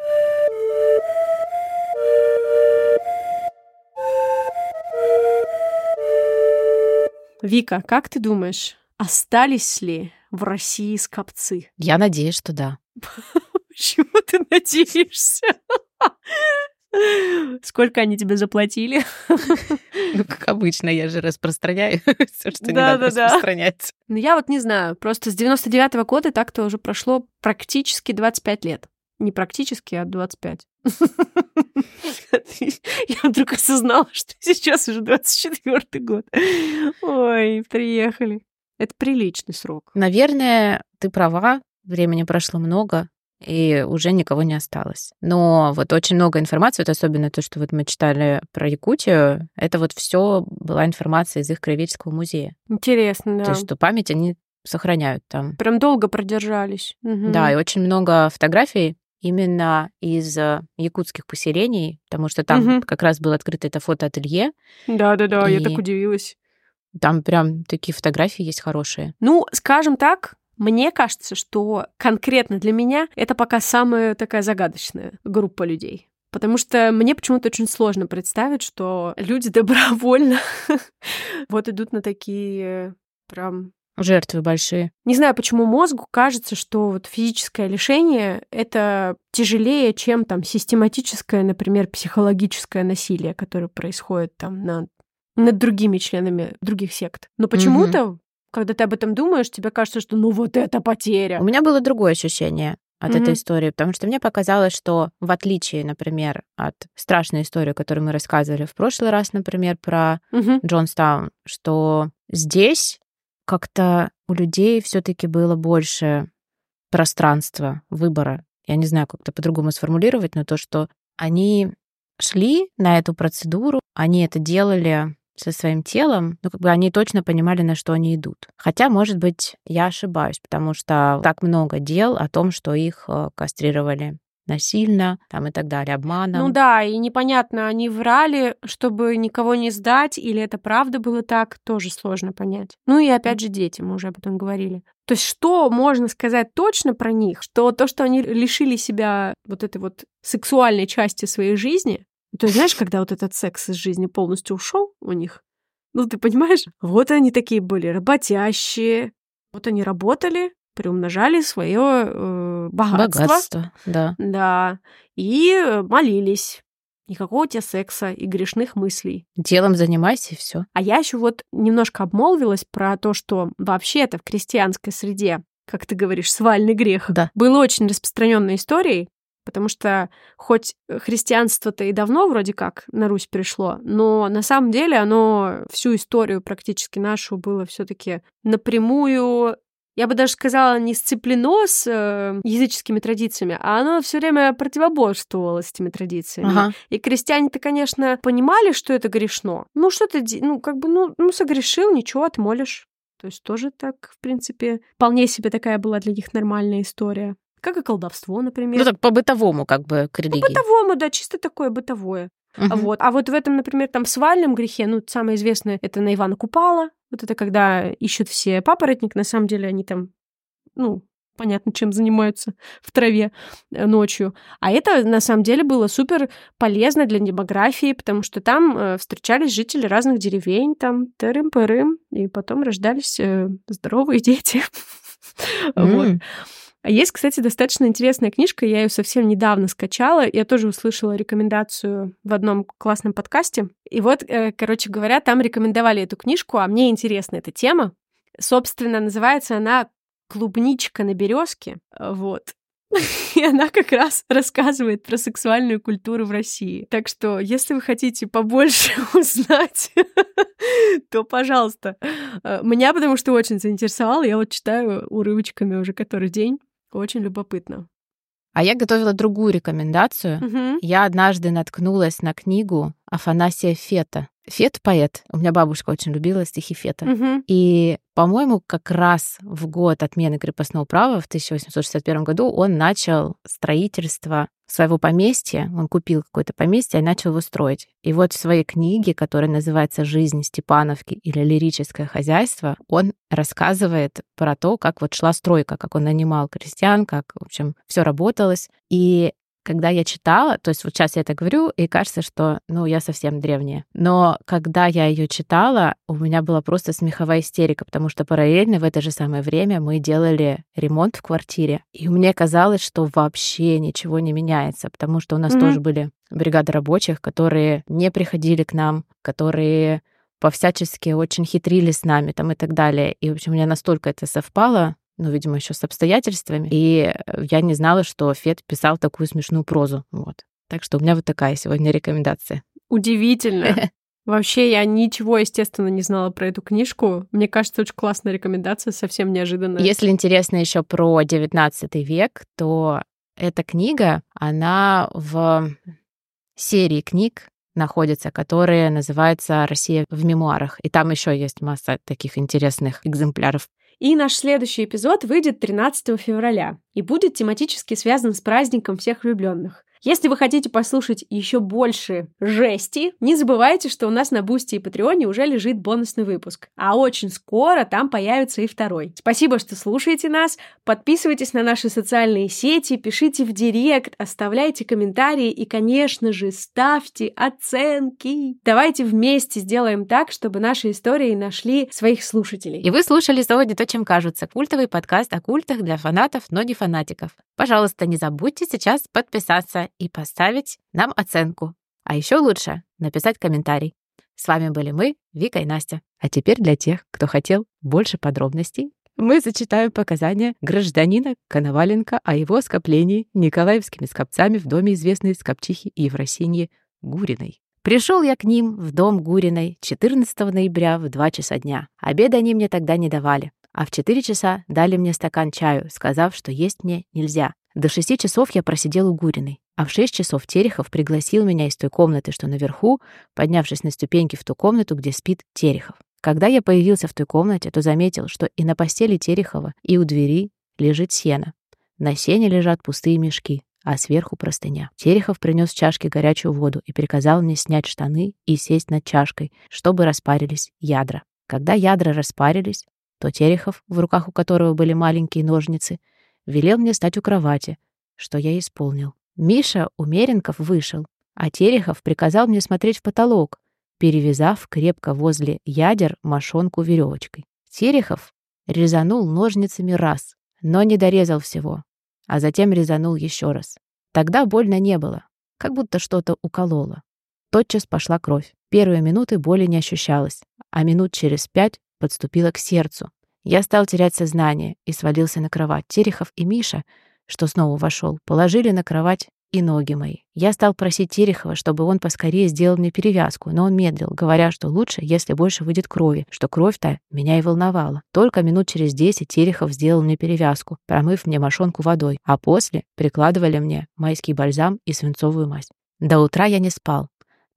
Вика, как ты думаешь, остались ли в России скопцы? Я надеюсь, что да. [laughs] Почему ты надеешься? [laughs] Сколько они тебе заплатили? Ну, как обычно, я же распространяю [laughs] все, что не надо распространять. Ну, я вот не знаю. Просто с 99-го года так-то уже прошло практически 25 лет. Не практически, а 25. Я вдруг осознала, что сейчас уже 24 год. Ой, приехали. Это приличный срок. Наверное, ты права. Времени прошло много, и уже никого не осталось. Но вот очень много информации, вот особенно то, что вот мы читали про Якутию, это вот все была информация из их краеведческого музея. Интересно, да. То есть, что память они сохраняют там. Прям долго продержались. Угу. Да, и очень много фотографий именно из э, якутских поселений, потому что там угу. как раз было открыто это фотоателье. Да-да-да, я так удивилась. Там прям такие фотографии есть хорошие. Ну, скажем так, мне кажется, что конкретно для меня это пока самая такая загадочная группа людей. Потому что мне почему-то очень сложно представить, что люди [laughs] добровольно [laughs] вот идут на такие прям Жертвы большие. Не знаю, почему мозгу кажется, что вот физическое лишение — это тяжелее, чем там систематическое, например, психологическое насилие, которое происходит там над, над другими членами других сект. Но почему-то, mm-hmm. когда ты об этом думаешь, тебе кажется, что ну вот это потеря. У меня было другое ощущение от mm-hmm. этой истории, потому что мне показалось, что в отличие, например, от страшной истории, которую мы рассказывали в прошлый раз, например, про mm-hmm. Джонстаун, что здесь как-то у людей все-таки было больше пространства, выбора. Я не знаю, как это по-другому сформулировать, но то, что они шли на эту процедуру, они это делали со своим телом, ну, как бы они точно понимали, на что они идут. Хотя, может быть, я ошибаюсь, потому что так много дел о том, что их э, кастрировали насильно там и так далее, обманом. Ну да, и непонятно, они врали, чтобы никого не сдать, или это правда было так, тоже сложно понять. Ну и опять же дети, мы уже об этом говорили. То есть что можно сказать точно про них, что то, что они лишили себя вот этой вот сексуальной части своей жизни, то есть знаешь, когда вот этот секс из жизни полностью ушел у них, ну ты понимаешь, вот они такие были работящие, вот они работали, приумножали свое э, богатство. Богатство, да. Да. И молились. Никакого у тебя секса и грешных мыслей. Делом занимайся и все. А я еще вот немножко обмолвилась про то, что вообще-то в крестьянской среде, как ты говоришь, свальный грех, да. был очень распространенной историей, потому что хоть христианство-то и давно вроде как на Русь пришло, но на самом деле оно всю историю практически нашу было все-таки напрямую я бы даже сказала, не сцеплено с э, языческими традициями, а оно все время противоборствовало с этими традициями. Ага. И крестьяне-то, конечно, понимали, что это грешно. Ну, что ты, ну, как бы, ну, ну, согрешил, ничего, отмолишь. То есть тоже так, в принципе, вполне себе такая была для них нормальная история. Как и колдовство, например. Ну, так по-бытовому, как бы, к религии. По-бытовому, да, чисто такое бытовое. Угу. Вот. А вот в этом, например, там свальном грехе, ну, самое известное, это на Ивана Купала. Вот это когда ищут все папоротник, на самом деле они там, ну, понятно, чем занимаются в траве э, ночью. А это, на самом деле, было супер полезно для демографии, потому что там э, встречались жители разных деревень, там тырым-пырым, и потом рождались э, здоровые [laughs] дети. Вот. А есть, кстати, достаточно интересная книжка, я ее совсем недавно скачала, я тоже услышала рекомендацию в одном классном подкасте. И вот, э, короче говоря, там рекомендовали эту книжку, а мне интересна эта тема. Собственно, называется она «Клубничка на березке». Вот. [laughs] И она как раз рассказывает про сексуальную культуру в России. Так что, если вы хотите побольше [laughs] узнать, [laughs] то, пожалуйста. Э, меня потому что очень заинтересовало. Я вот читаю урывочками уже который день. Очень любопытно. А я готовила другую рекомендацию. Угу. Я однажды наткнулась на книгу Афанасия Фета. Фет поэт. У меня бабушка очень любила стихи Фета. Мгм. И, по-моему, как раз в год отмены крепостного права в 1861 году он начал строительство своего поместья. Он купил какое-то поместье и начал его строить. И вот в своей книге, которая называется «Жизнь Степановки» или «Лирическое хозяйство», он рассказывает про то, как вот шла стройка, как он нанимал крестьян, как, в общем, все работалось. И когда я читала, то есть вот сейчас я это говорю, и кажется, что, ну, я совсем древняя. Но когда я ее читала, у меня была просто смеховая истерика, потому что параллельно в это же самое время мы делали ремонт в квартире. И мне казалось, что вообще ничего не меняется, потому что у нас Мгм. тоже были бригады рабочих, которые не приходили к нам, которые по-всячески очень хитрили с нами там и так далее. И, в общем, у меня настолько это совпало, ну, видимо, еще с обстоятельствами. И э, я не знала, что Фет писал такую смешную прозу. Вот. Так что у меня вот такая сегодня рекомендация. Удивительно. [laughs] Вообще, я ничего, естественно, не знала про эту книжку. Мне кажется, очень классная рекомендация, совсем неожиданная. Если интересно еще про 19 век, то эта книга, она в серии книг находится, которая называется «Россия в мемуарах». И там еще есть масса таких интересных экземпляров. И наш следующий эпизод выйдет 13 февраля и будет тематически связан с праздником всех влюбленных. Если вы хотите послушать еще больше жести, не забывайте, что у нас на Бусти и Патреоне уже лежит бонусный выпуск. А очень скоро там появится и второй. Спасибо, что слушаете нас. Подписывайтесь на наши социальные сети, пишите в директ, оставляйте комментарии и, конечно же, ставьте оценки. Давайте вместе сделаем так, чтобы наши истории нашли своих слушателей. И вы слушали сегодня то, чем кажутся. Культовый подкаст о культах для фанатов, но не фанатиков. Пожалуйста, не забудьте сейчас подписаться и поставить нам оценку. А еще лучше написать комментарий. С вами были мы, Вика и Настя. А теперь для тех, кто хотел больше подробностей, мы зачитаем показания гражданина Коноваленко о его скоплении николаевскими скопцами в доме известной скопчихи Евросиньи Гуриной. Пришел я к ним в дом Гуриной 14 ноября в 2 часа дня. Обеда они мне тогда не давали, а в 4 часа дали мне стакан чаю, сказав, что есть мне нельзя. До 6 часов я просидел у Гуриной, а в 6 часов Терехов пригласил меня из той комнаты, что наверху, поднявшись на ступеньки в ту комнату, где спит Терехов. Когда я появился в той комнате, то заметил, что и на постели Терехова, и у двери лежит сено. На сене лежат пустые мешки, а сверху простыня. Терехов принес в чашке горячую воду и приказал мне снять штаны и сесть над чашкой, чтобы распарились ядра. Когда ядра распарились, то Терехов, в руках у которого были маленькие ножницы, велел мне стать у кровати, что я исполнил. Миша Умеренков вышел, а Терехов приказал мне смотреть в потолок, перевязав крепко возле ядер мошонку веревочкой. Терехов резанул ножницами раз, но не дорезал всего, а затем резанул еще раз. Тогда больно не было, как будто что-то укололо. Тотчас пошла кровь. Первые минуты боли не ощущалось, а минут через пять подступила к сердцу. Я стал терять сознание и свалился на кровать. Терехов и Миша, что снова вошел, положили на кровать и ноги мои. Я стал просить Терехова, чтобы он поскорее сделал мне перевязку, но он медлил, говоря, что лучше, если больше выйдет крови, что кровь-то меня и волновала. Только минут через десять Терехов сделал мне перевязку, промыв мне мошонку водой, а после прикладывали мне майский бальзам и свинцовую мазь. До утра я не спал,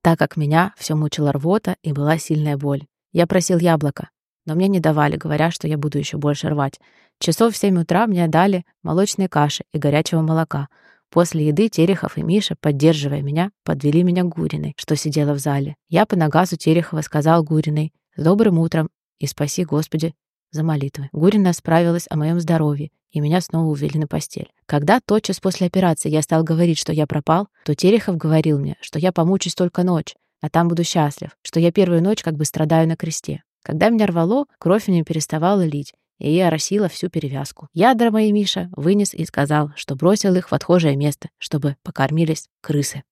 так как меня все мучила рвота и была сильная боль. Я просил яблоко, но мне не давали, говоря, что я буду еще больше рвать. Часов в семь утра мне дали молочной каши и горячего молока. После еды Терехов и Миша, поддерживая меня, подвели меня к Гуриной, что сидела в зале. Я по нагазу Терехова сказал Гуриной «С добрым утром и спаси, Господи, за молитвы». Гурина справилась о моем здоровье, и меня снова увели на постель. Когда тотчас после операции я стал говорить, что я пропал, то Терехов говорил мне, что я помучусь только ночь, а там буду счастлив, что я первую ночь как бы страдаю на кресте. Когда меня рвало, кровь не переставала лить, и я оросила всю перевязку. Ядра мои Миша вынес и сказал, что бросил их в отхожее место, чтобы покормились крысы.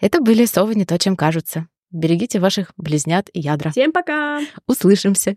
Это были совы не то, чем кажутся. Берегите ваших близнят и ядра. Всем пока! Услышимся.